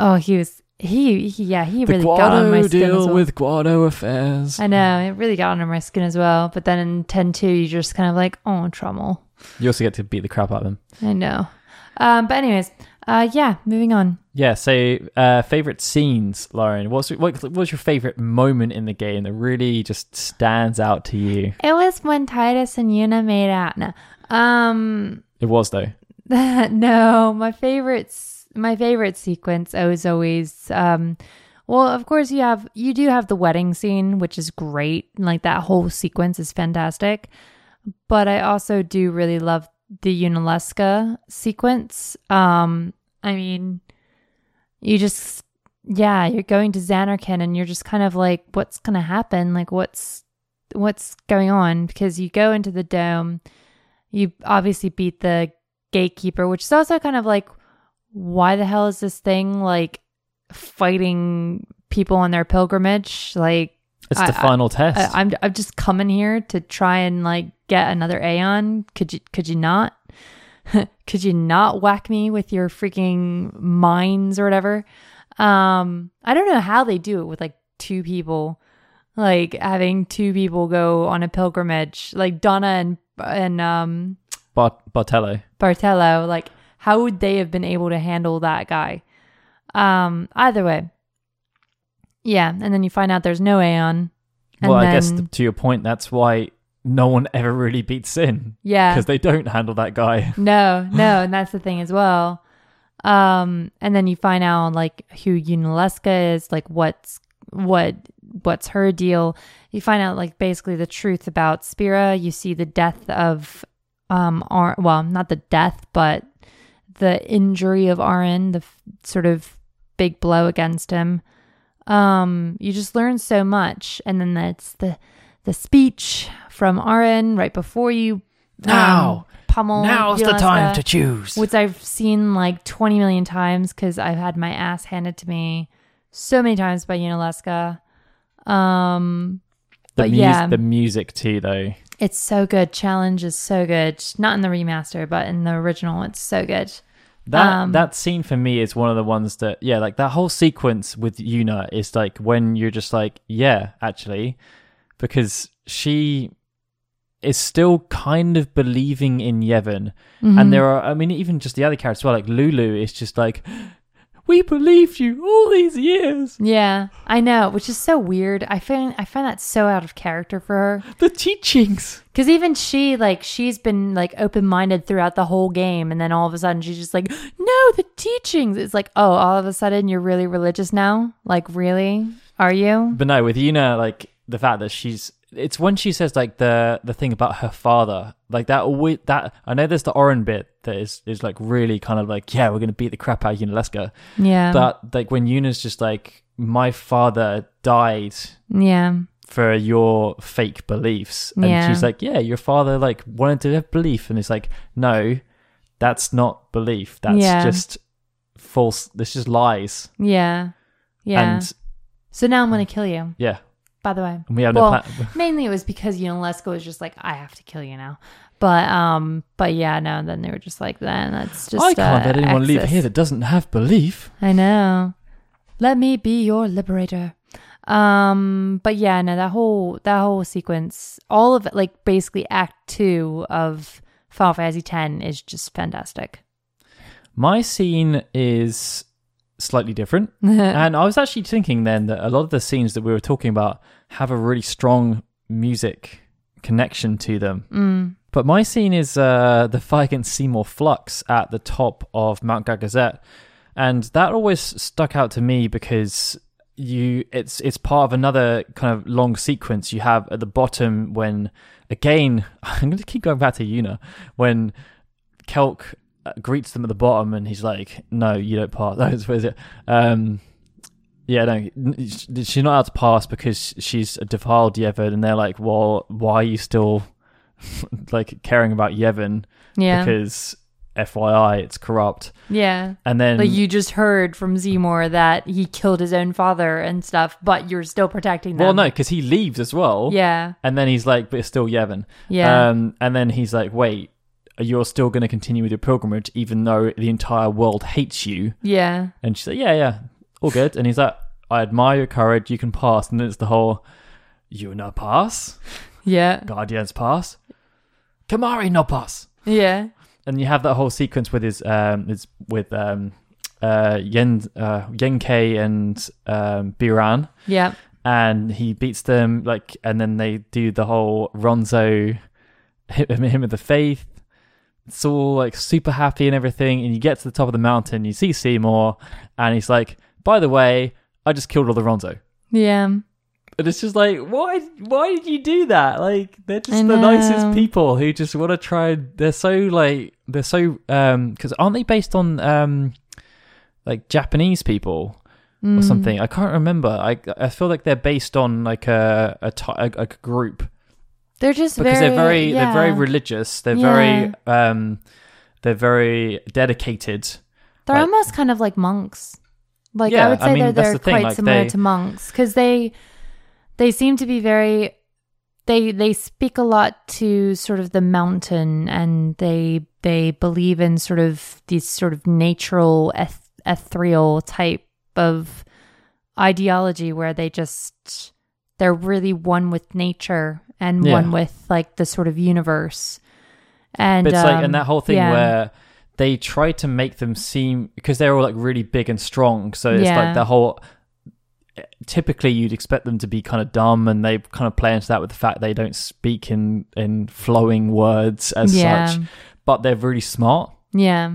Oh, he was he, he yeah he the really got on my Guado skin as deal well. with Guado affairs. I know it really got under my skin as well. But then in ten two, you're just kind of like, oh, trouble. You also get to beat the crap out of him. I know. Um, but anyways, uh, yeah, moving on. Yeah. So, uh, favorite scenes, Lauren. What's what, what's your favorite moment in the game that really just stands out to you? It was when Tidus and Yuna made out. No, um, It was though. no, my favorites, my favorite sequence was always, um, well, of course you have, you do have the wedding scene, which is great. Like that whole sequence is fantastic. But I also do really love the Yunalesca sequence. Um, I mean, you just, yeah, you're going to Zanarkand and you're just kind of like, what's going to happen? Like, what's, what's going on? Because you go into the dome, you obviously beat the gatekeeper, which is also kind of like, why the hell is this thing like fighting people on their pilgrimage? Like, It's I- the final test. I, I'm I'm just coming here to try and like get another Aeon. Could you could you not? could you not whack me with your freaking mines or whatever? Um, I don't know how they do it with like two people, like having two people go on a pilgrimage, like Dona and and um Bart- Barthello. Barthello, like how would they have been able to handle that guy? Um, either way. Yeah, and then you find out there's no Aeon. Well, I guess th- to your point, that's why no one ever really beats Sin yeah, because they don't handle that guy. no, no, and that's the thing as well. Um, and then you find out like who Yunalesca is, like what's what what's her deal. You find out like basically the truth about Spira. You see the death of um, Ar- well, not the death, but the injury of Auron, the f- sort of big blow against him. Um, you just learn so much, and then that's the the speech from Auron right before you um, Now, pummel. now's the time to choose. which I've seen like 20 million times because I've had my ass handed to me so many times by Yunalesca. Um, the, but mus- yeah. the music too, though. it's so good. Challenge is so good. Not in the remaster, but in the original, it's so good. That Um, that scene for me is one of the ones that yeah, like that whole sequence with Yuna is like when you're just like yeah, actually, because she is still kind of believing in Yevon, Mhm. and there are I mean even just the other characters as well, like Lulu is just like we believed you all these years. yeah, I know, which is so weird. I find I find that so out of character for her. The teachings. Because even she, like, she's been like open minded throughout the whole game, and then all of a sudden she's just like, "No, the teachings." It's like, oh, all of a sudden you're really religious now. Like, really? Are you? But no, with Yuna, like the fact that she's it's when she says like the the thing about her father, like that always that I know there's the Auron bit that is is like really kind of like yeah we're gonna beat the crap out of Yunalesca, Yeah. but like when Yuna's just like my father died yeah. for your fake beliefs, and Yeah. she's like yeah your father like wanted to have belief, and it's like no, that's not belief, that's Yeah. just false, this just lies, Yeah. Yeah. and so now I'm gonna kill you. yeah, By the way, we have Well, no plan. mainly it was because Yunalesca was just like, I have to kill you now. But um, but yeah, no. Then they were just like, then that's just. I can't uh, let anyone leave here that doesn't have belief. I know. Let me be your liberator. Um, but yeah, no, that whole that whole sequence, all of it, like basically Act Two of Final Fantasy X is just fantastic. My scene is slightly different. and I was actually thinking then that a lot of the scenes that we were talking about have a really strong music connection to them. Mm. But my scene is uh, the fight against Seymour Flux at the top of Mount Gagazet. And that always stuck out to me because you it's it's part of another kind of long sequence you have at the bottom when again I'm going to keep going back to Yuna when Kelk greets them at the bottom and he's like no you don't pass that's what is it um yeah no she's not allowed to pass because she's a defiled Yevon and they're like well why are you still like caring about Yevon Yeah. because FYI, it's corrupt. Yeah. And then Like you just heard from Seymour that he killed his own father and stuff, but you're still protecting them. well, no, because he leaves as well. Yeah. And then he's like, but it's still Yevon. Yeah. Um, and then he's like, wait, you're still going to continue with your pilgrimage even though the entire world hates you. yeah. And she said, yeah, yeah, all good. And he's like, I admire your courage. You can pass. And then it's the whole, you no pass, Yeah. Guardians pass, Kimahri no pass. Yeah. And you have that whole sequence with his, um, his with um, uh, Yen, uh, Yenke and um, Biran. Yeah. and he beats them like and then they do the whole Ronso him, him with the faith it's all like super happy and everything and you get to the top of the mountain you see seymour and he's like by the way i just killed all the Ronso Yeah. and it's just like why why did you do that like they're just the nicest people who just want to try they're so like they're so um because aren't they based on um like japanese people or Mm. something. I can't remember. I I feel like they're based on like a a, a, a group They're just because very, they're very they're very religious. They're Yeah. very um they're very dedicated. They're like- almost kind of like monks. Like Yeah, I would I say mean, they're they're the quite like, similar they- to monks because they they seem to be very they they speak a lot to sort of the mountain and they they believe in sort of these sort of natural eth- ethereal type of ideology where they just they're really one with nature and Yeah. one with like the sort of universe and But it's like um, and that whole thing yeah. where they try to make them seem because they're all like really big and strong. So it's Yeah. like the whole. Typically, you'd expect them to be kind of dumb, and they kind of play into that with the fact they don't speak in in flowing words as such, but they're really smart. yeah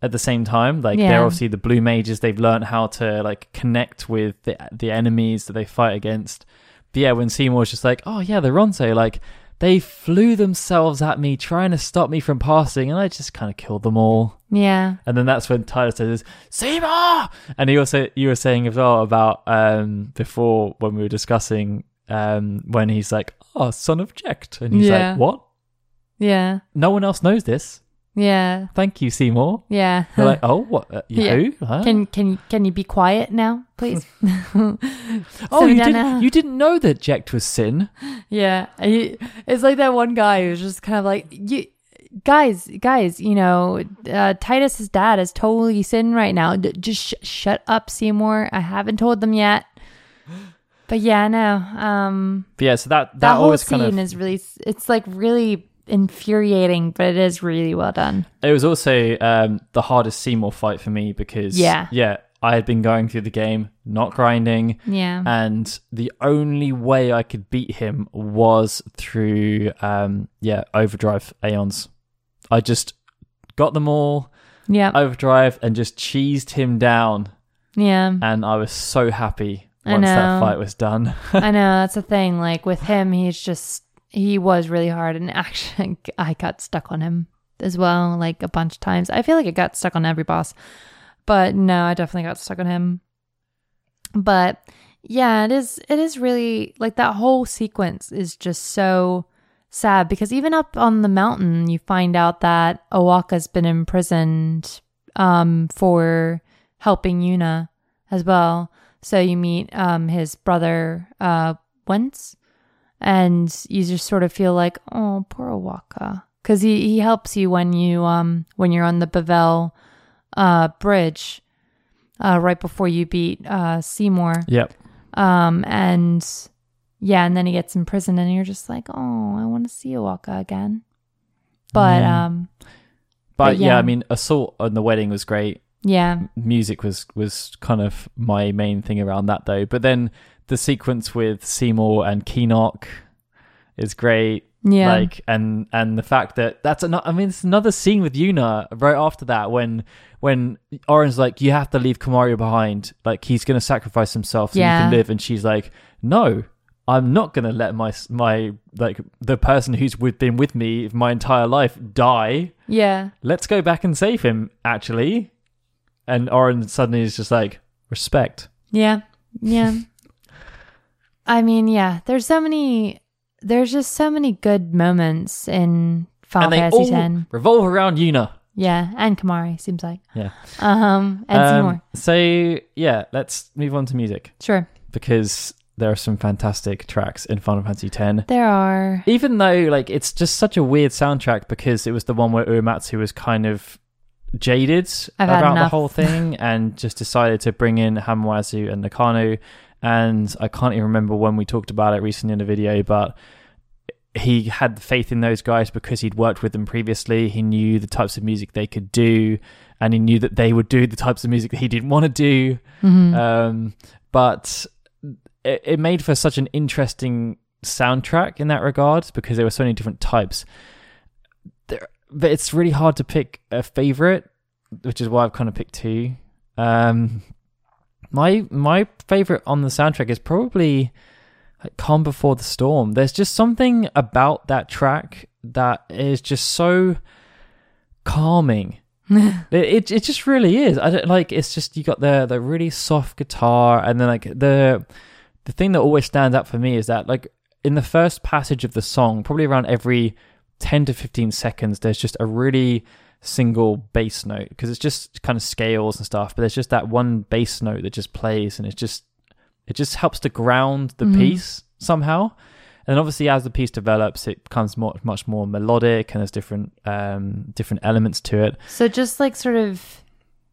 at the same time. Like Yeah. they're obviously the blue mages. They've learned how to like connect with the the enemies that they fight against. But yeah, when Seymour's just like, oh yeah, the Ronso, like they flew themselves at me trying to stop me from passing, and I just kind of killed them all. yeah And then that's when Tyler says, Seymour! And he also, you were saying as well about, um, before when we were discussing, um, when he's like, oh, son of Jecht. And he's Yeah. like, what? yeah No one else knows this. Yeah Thank you, Seymour. Yeah. They're like, oh, what? Uh, you Yeah. Huh? can can can you be quiet now, please? oh, you didn't, you didn't know that Jecht was sin. Yeah, he- it's like that one guy who's just kind of like, you guys, guys, you know, uh, Tidus's dad is totally sin right now. D- just sh- shut up, Seymour. I haven't told them yet. But yeah, no. Um, But yeah, so that, that, that, whole always scene kind of, is really, it's like really infuriating, but it is really well done. it was also um, the hardest Seymour fight for me because, Yeah. yeah, I had been going through the game, not grinding, Yeah. and the only way I could beat him was through, um, yeah, overdrive aeons. I just got them all, yeah. overdrive, and just cheesed him down, yeah. and I was so happy once that fight was done. I know that's the thing. Like with him, he's just he was really hard, and actually, I got stuck on him as well, like a bunch of times. I feel like I got stuck on every boss, but no, I definitely got stuck on him. But yeah, it is. It is really like that whole sequence is just so sad because even up on the mountain, you find out that O'aka's been imprisoned um, for helping Yuna as well. So you meet um, his brother uh, Wantz, and you just sort of feel like, oh, poor O'aka, because he, he helps you when you um when you're on the Bevelle uh, bridge, uh, right before you beat uh, Seymour. yep. Um, and yeah, and then he gets imprisoned, and you're just like, oh, I want to see O'aka again. But Yeah. um, But, But yeah. yeah. I mean, Assault on the Wedding was great. yeah, Music was was kind of my main thing around that though. But then the sequence with Seymour and Kinoc is great. yeah, Like and and the fact that that's another. I mean, it's another scene with Yuna right after that when when Auron's like, you have to leave Kamario behind. Like he's gonna sacrifice himself so you can live, and she's like, no. I'm not gonna let my my like the person who's with, been with me my entire life die yeah, let's go back and save him, actually. And Auron suddenly is just like, respect. Yeah. Yeah. I mean, yeah, there's so many there's just so many good moments in Final and they Fantasy all X. revolve around Yuna. Yeah, and Kimahri seems like. Yeah. Um, and Um, Seymour. So yeah, let's move on to music Sure. because there are some fantastic tracks in Final Fantasy X. There are. Even though like it's just such a weird soundtrack because it was the one where Uematsu was kind of jaded I've about the whole thing and just decided to bring in Hamauzu and Nakano. And I can't even remember when we talked about it recently in a video, but he had faith in those guys because he'd worked with them previously. He knew the types of music they could do, and he knew that they would do the types of music that he didn't want to do. Mhm. Um, but it, it made for such an interesting soundtrack in that regard because there were so many different types. There, but it's really hard to pick a favorite, which is why I've kind of picked two. Um, my my favorite on the soundtrack is probably like Calm Before the Storm. There's just something about that track that is just so calming. It, it it just really is. I don't like. It's just you got the the really soft guitar, and then like the the thing that always stands out for me is that like in the first passage of the song, probably around every ten to fifteen seconds, there's just a really single bass note because it's just kind of scales and stuff. But there's just that one bass note that just plays, and it just it just helps to ground the Mhm. piece somehow. And obviously, as the piece develops, it becomes much much more melodic, and there's different um, different elements to it. So just like sort of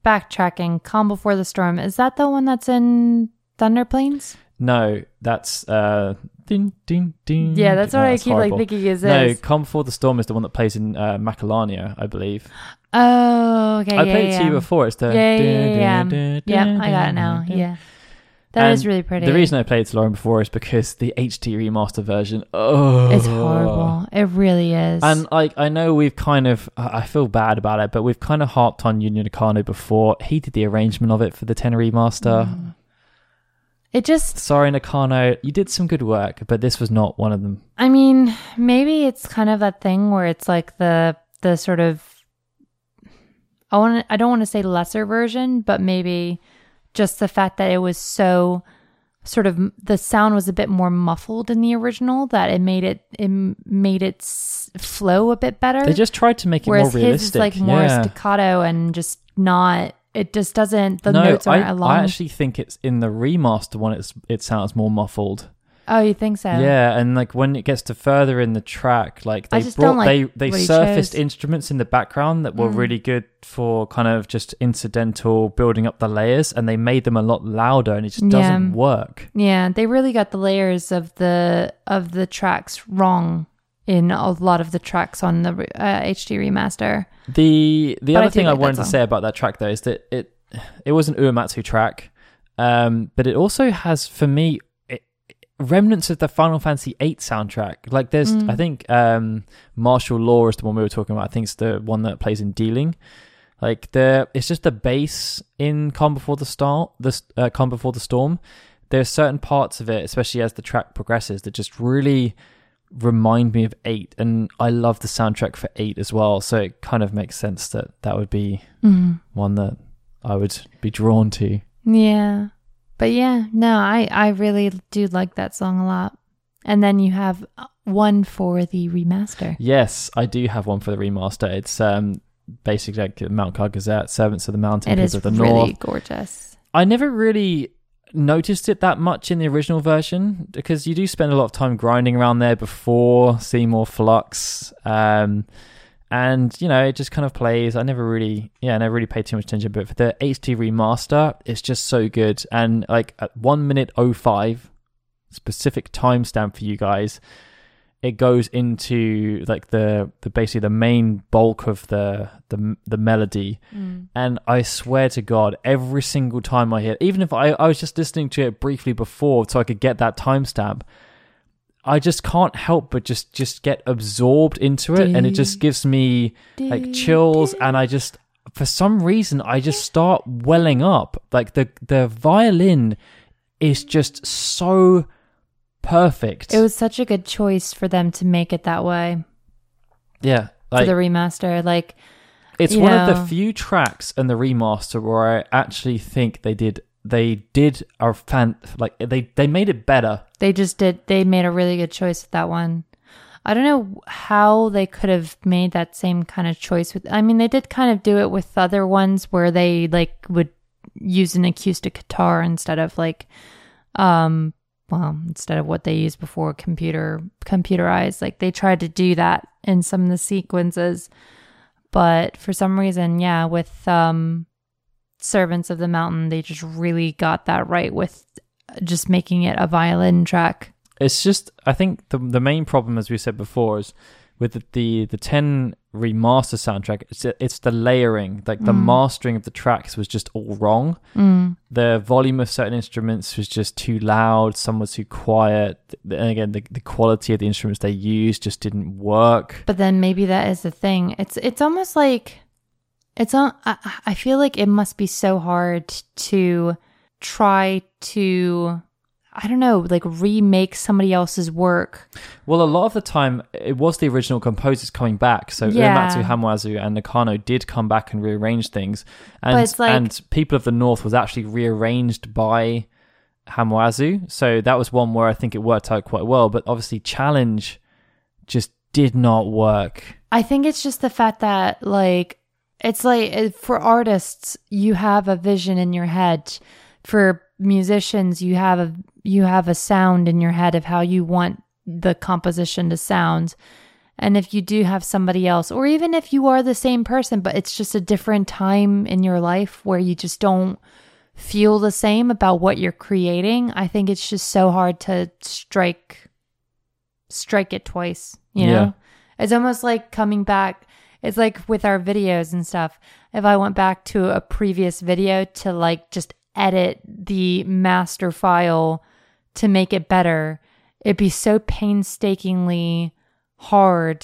backtracking, Calm Before the Storm, is that the one that's in Thunder Plains? No, that's uh, ding, ding, ding. Yeah, that's what No, I keep horrible. like thinking is No, this. Calm Before the Storm is the one that plays in uh, Macalania, I believe. Oh, okay. I yeah, played it yeah, to you before. It's the Yeah, yeah, yeah, yeah. I got it now. Yeah. that is And really pretty. The reason I played it to Lauren before is because the HD remaster version. Oh, it's horrible. It really is. And like I know we've kind of I feel bad about it, but we've kind of harped on Junya Nakano before. He did the arrangement of it for the 10 remaster. Mm. It just Sorry Nakano, you did some good work, but this was not one of them. I mean, maybe it's kind of that thing where it's like the the sort of I want I don't want to say lesser version, but maybe just the fact that it was so sort of the sound was a bit more muffled in the original that it made it it made it flow a bit better. They just tried to make it whereas more his is realistic. like more yeah. staccato and just not it just doesn't the no, notes aren't I, along. I actually think it's in the remaster one. It's it sounds more muffled. oh, you think so? Yeah, and like when it gets to further in the track, like they brought like they they surfaced chose. instruments in the background that were Mm. really good for kind of just incidental building up the layers, and they made them a lot louder, and it just doesn't work. Yeah, they really got the layers of the of the tracks wrong in a lot of the tracks on the uh, HD remaster. The the But other do thing I like that wanted to say about that track though is that it it was an Uematsu track, um, but it also has for me it, remnants of the Final Fantasy VIII soundtrack. Like there's Mm. I think um, Martial Law is the one we were talking about. I think it's the one that plays in Deling. Like the it's just the bass in Calm Before the Storm. The uh, Calm Before the Storm. There's certain parts of it, especially as the track progresses, that just really remind me of eight and i love the soundtrack for eight as well so it kind of makes sense that that would be Mm. one that i would be drawn to Yeah, but yeah, no, I I really do like that song a lot. And then you have uh, one for the remaster. yes i do have one for the remaster it's um basically like mount Gagazet servants of the mountain It is of the really north gorgeous. i never really noticed it that much in the original version? Because you do spend a lot of time grinding around there before seymour flux um and you know it just kind of plays. I never really yeah i never really paid too much attention but for the HD remaster it's just so good. And like at 1 minute 05 specific timestamp for you guys it goes into like the the basically the main bulk of the the the melody Mm. and I swear to God, every single time I hear, even if I, I was just listening to it briefly before so I could get that timestamp, I just can't help but just just get absorbed into it, and it just gives me like chills, and I just for some reason I just start welling up. Like the the violin is just so perfect. It was such a good choice for them to make it that way yeah, for the remaster. Like, It's one of the few tracks in the remaster where I actually think they did they did a fan like they they made it better. they just did. They made a really good choice with that one. I don't know how they could have made that same kind of choice with I mean they did kind of do it with other ones where they like would use an acoustic guitar instead of like um well instead of what they used before computer computerized like they tried to do that in some of the sequences. But for some reason yeah with um servants of the mountain they just really got that right with just making it a violin track. It's just I think the the main problem, as we said before, is with the the, the ten remaster soundtrack. It's it's the layering, like the Mm. mastering of the tracks was just all wrong. mm. The volume of certain instruments was just too loud. Some was too quiet. And again, the the quality of the instruments they used just didn't work. But then maybe that is the thing. It's it's almost like it's on. I, I feel like it must be so hard to try to. I don't know, like remake somebody else's work. Well, a lot of the time, it was the original composers coming back. So Yeah. Uematsu, Hamauzu, and Nakano did come back and rearrange things. And, like- and People of the North was actually rearranged by Hamauzu. So that was one where I think it worked out quite well. But obviously, Challenge just did not work. I think it's just the fact that like it's like for artists you have a vision in your head. For musicians you have a you have a sound in your head of how you want the composition to sound. And if you do have somebody else or even if you are the same person but it's just a different time in your life where you just don't feel the same about what you're creating, I think it's just so hard to strike strike it twice, you know? Yeah. It's almost like coming back. It's like with our videos and stuff. If I went back to a previous video to like just edit the master file to make it better, it'd be so painstakingly hard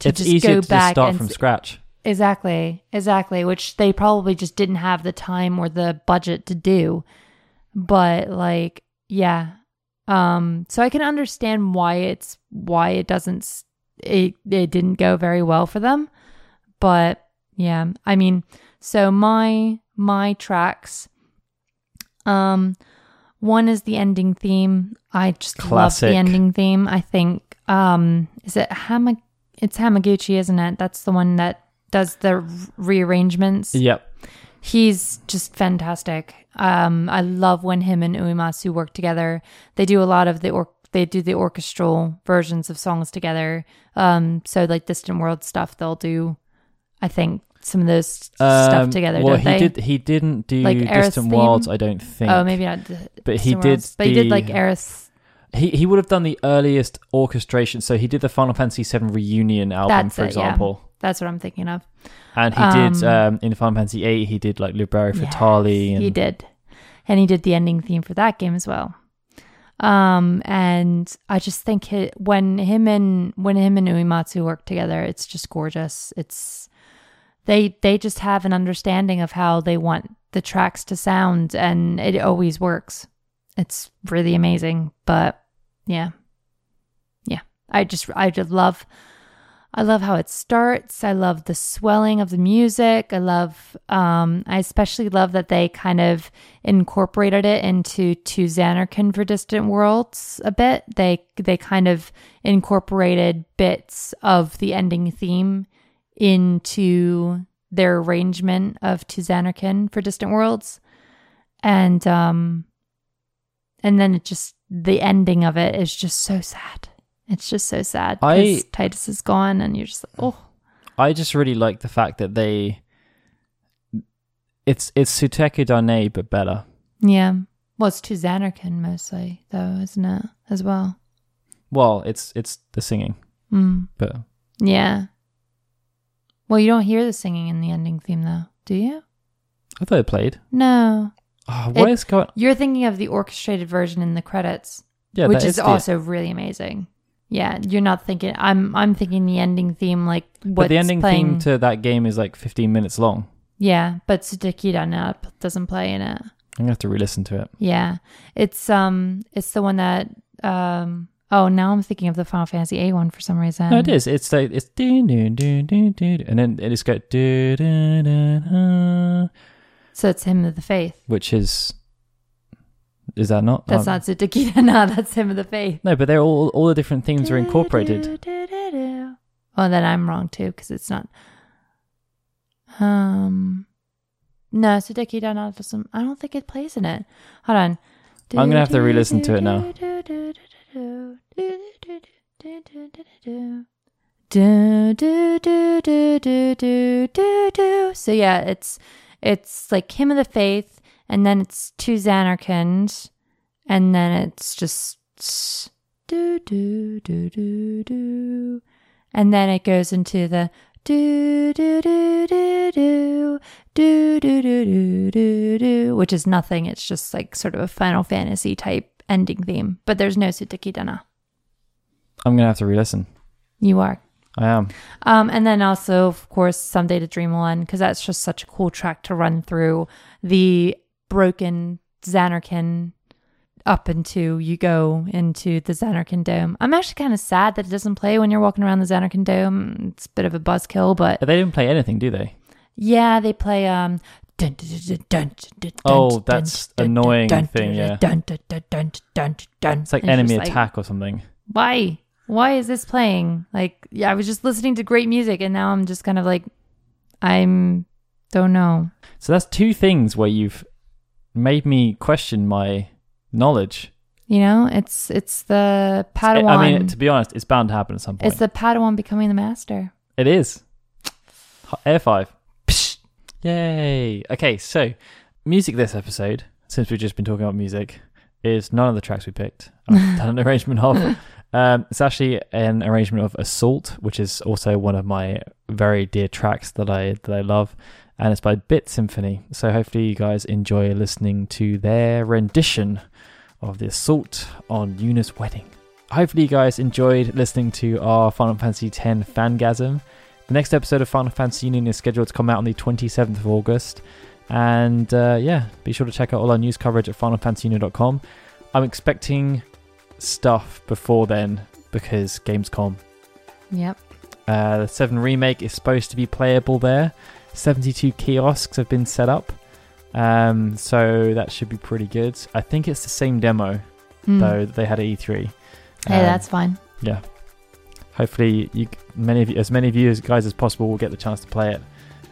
to it's just go to back start and from s- scratch. Exactly, exactly. Which they probably just didn't have the time or the budget to do. But like, yeah. Um. So I can understand why it's why it doesn't it it didn't go very well for them. But yeah, I mean, so my my tracks. Um, one is the ending theme. I just love the ending theme. I think um is it Hama it's Hamaguchi, isn't it? That's the one that does the r- rearrangements. Yep. He's just fantastic. Um, I love when him and Uematsu work together. They do a lot of the or they do the orchestral versions of songs together. Um, so like Distant World stuff, they'll do. I think some of those Um, stuff together. Well, he they? did. He didn't do Like Aerith's Distant theme? Worlds. I don't think. Oh, maybe not. D- But he did Worlds. But he did like Eris. He he would have done the earliest orchestration. So he did the Final Fantasy VII reunion album, That's for it, yeah. example. That's what I'm thinking of. And he did Um, um, in Final Fantasy VIII. He did like Liberi Yes, Fatali. and He did. And he did the ending theme for that game as well. Um, and I just think hi when him and when him and Uematsu work together, it's just gorgeous. It's they they just have an understanding of how they want the tracks to sound, and it always works. It's really amazing. But yeah, yeah, I just I just love I love how it starts. I love the swelling of the music. I love, um, I especially love that they kind of incorporated it into To Zanarkand for Distant Worlds a bit. They they kind of incorporated bits of the ending theme into their arrangement of To Zanarkand for Distant Worlds, and um, and then it just the ending of it is just so sad. It's just so sad I- Tidus is gone, and you're just like, oh. I just really like the fact that they. It's it's Suteki Da Ne, but better. Yeah. Well, it's to Zanarkand mostly, though, isn't it? As well. Well, it's it's the singing, Mm. but Yeah. Well, you don't hear the singing in the ending theme, though, do you? I thought it played. No. Oh, what It- is going? You're thinking of the orchestrated version in the credits, Yeah, which that is the- also really amazing. Yeah, you're not thinking. I'm. I'm thinking the ending theme, like what's But the ending playing. theme to that game is like 15 minutes long. yeah, but Suteki Da Ne doesn't play in it. I'm gonna have to re-listen to it. Yeah, it's um, it's the one that um. Oh, now I'm thinking of the Final Fantasy A one for some reason. No, it is. It's like it's doo, doo, doo, doo, and then it just go doo, doo, doo, doo, So it's Hymn of the Faith. which is Is that not? That's Oh. not Sudakita. No, that's Hymn of the Faith. No, but they're all all the different themes are incorporated. Do-do-do-do-do. Oh, then I'm wrong too because it's not. Um, no, Suteki Da Ne doesn't. I don't think it plays in it. Hold on. I'm gonna have to re-listen to it now. Do do do do do do do do. So yeah, it's it's like hymn of the faith, and then it's two Zanarkand, and then it's just do do do do do, and then it goes into the do do do do do do do do do do do, which is nothing. It's just like sort of a Final Fantasy type ending theme, but there's no Suteki Da Ne. I'm gonna have to re-listen. You are. I am. Um, and then also, of course, Someday to Dream End, because that's just such a cool track to run through the broken Zanarkand up into you go into the Zanarkand Dome. I'm actually kind of sad that it doesn't play when you're walking around the Zanarkand Dome. It's a bit of a buzzkill, but They didn't play anything, do they? yeah, they play um. dun, dun, dun, dun, dun, Oh, that's annoying thing, yeah. It's like And enemy attack or something. why why is this playing like yeah i was just listening to great music and now i'm just kind of like i'm don't know So that's two things where you've made me question my knowledge. you know it's it's the padawan I mean, to be honest, it's bound to happen at some point. it's the padawan becoming the master It is. Air 5. Psh. Yay. Okay, so music this episode, since we've just been talking about music, is none of the tracks we picked. I've done an arrangement of. Um, it's actually an arrangement of Assault, which is also one of my very dear tracks that I that I love, and it's by Bit Symphony. So hopefully you guys enjoy listening to their rendition of the Assault on Yuna's wedding. Hopefully you guys enjoyed listening to our Final Fantasy X fangasm. The next episode of Final Fantasy Union is scheduled to come out on the 27th of August. And uh, yeah, be sure to check out all our news coverage at finalfantasyunion.com. I'm expecting stuff before then because Gamescom. yep Uh, the 7 remake is supposed to be playable there. 72 kiosks have been set up. Um, so that should be pretty good. I think it's the same demo Mm. though that they had at E3. hey Um, that's fine yeah. Hopefully, you many of you, as many of you guys as possible will get the chance to play it.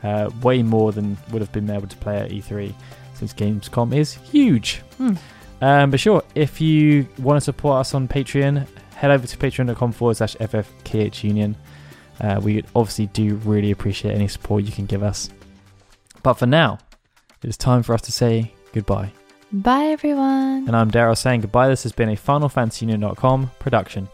Uh, way more than would have been able to play at E3, since Gamescom is huge. Hmm. Um, but sure, if you want to support us on Patreon, head over to patreon.com forward slash ffkhunion. Uh, we obviously do really appreciate any support you can give us. But for now, it is time for us to say goodbye. bye everyone And I'm Daryl saying goodbye. This has been a FinalFantasyUnion.com production.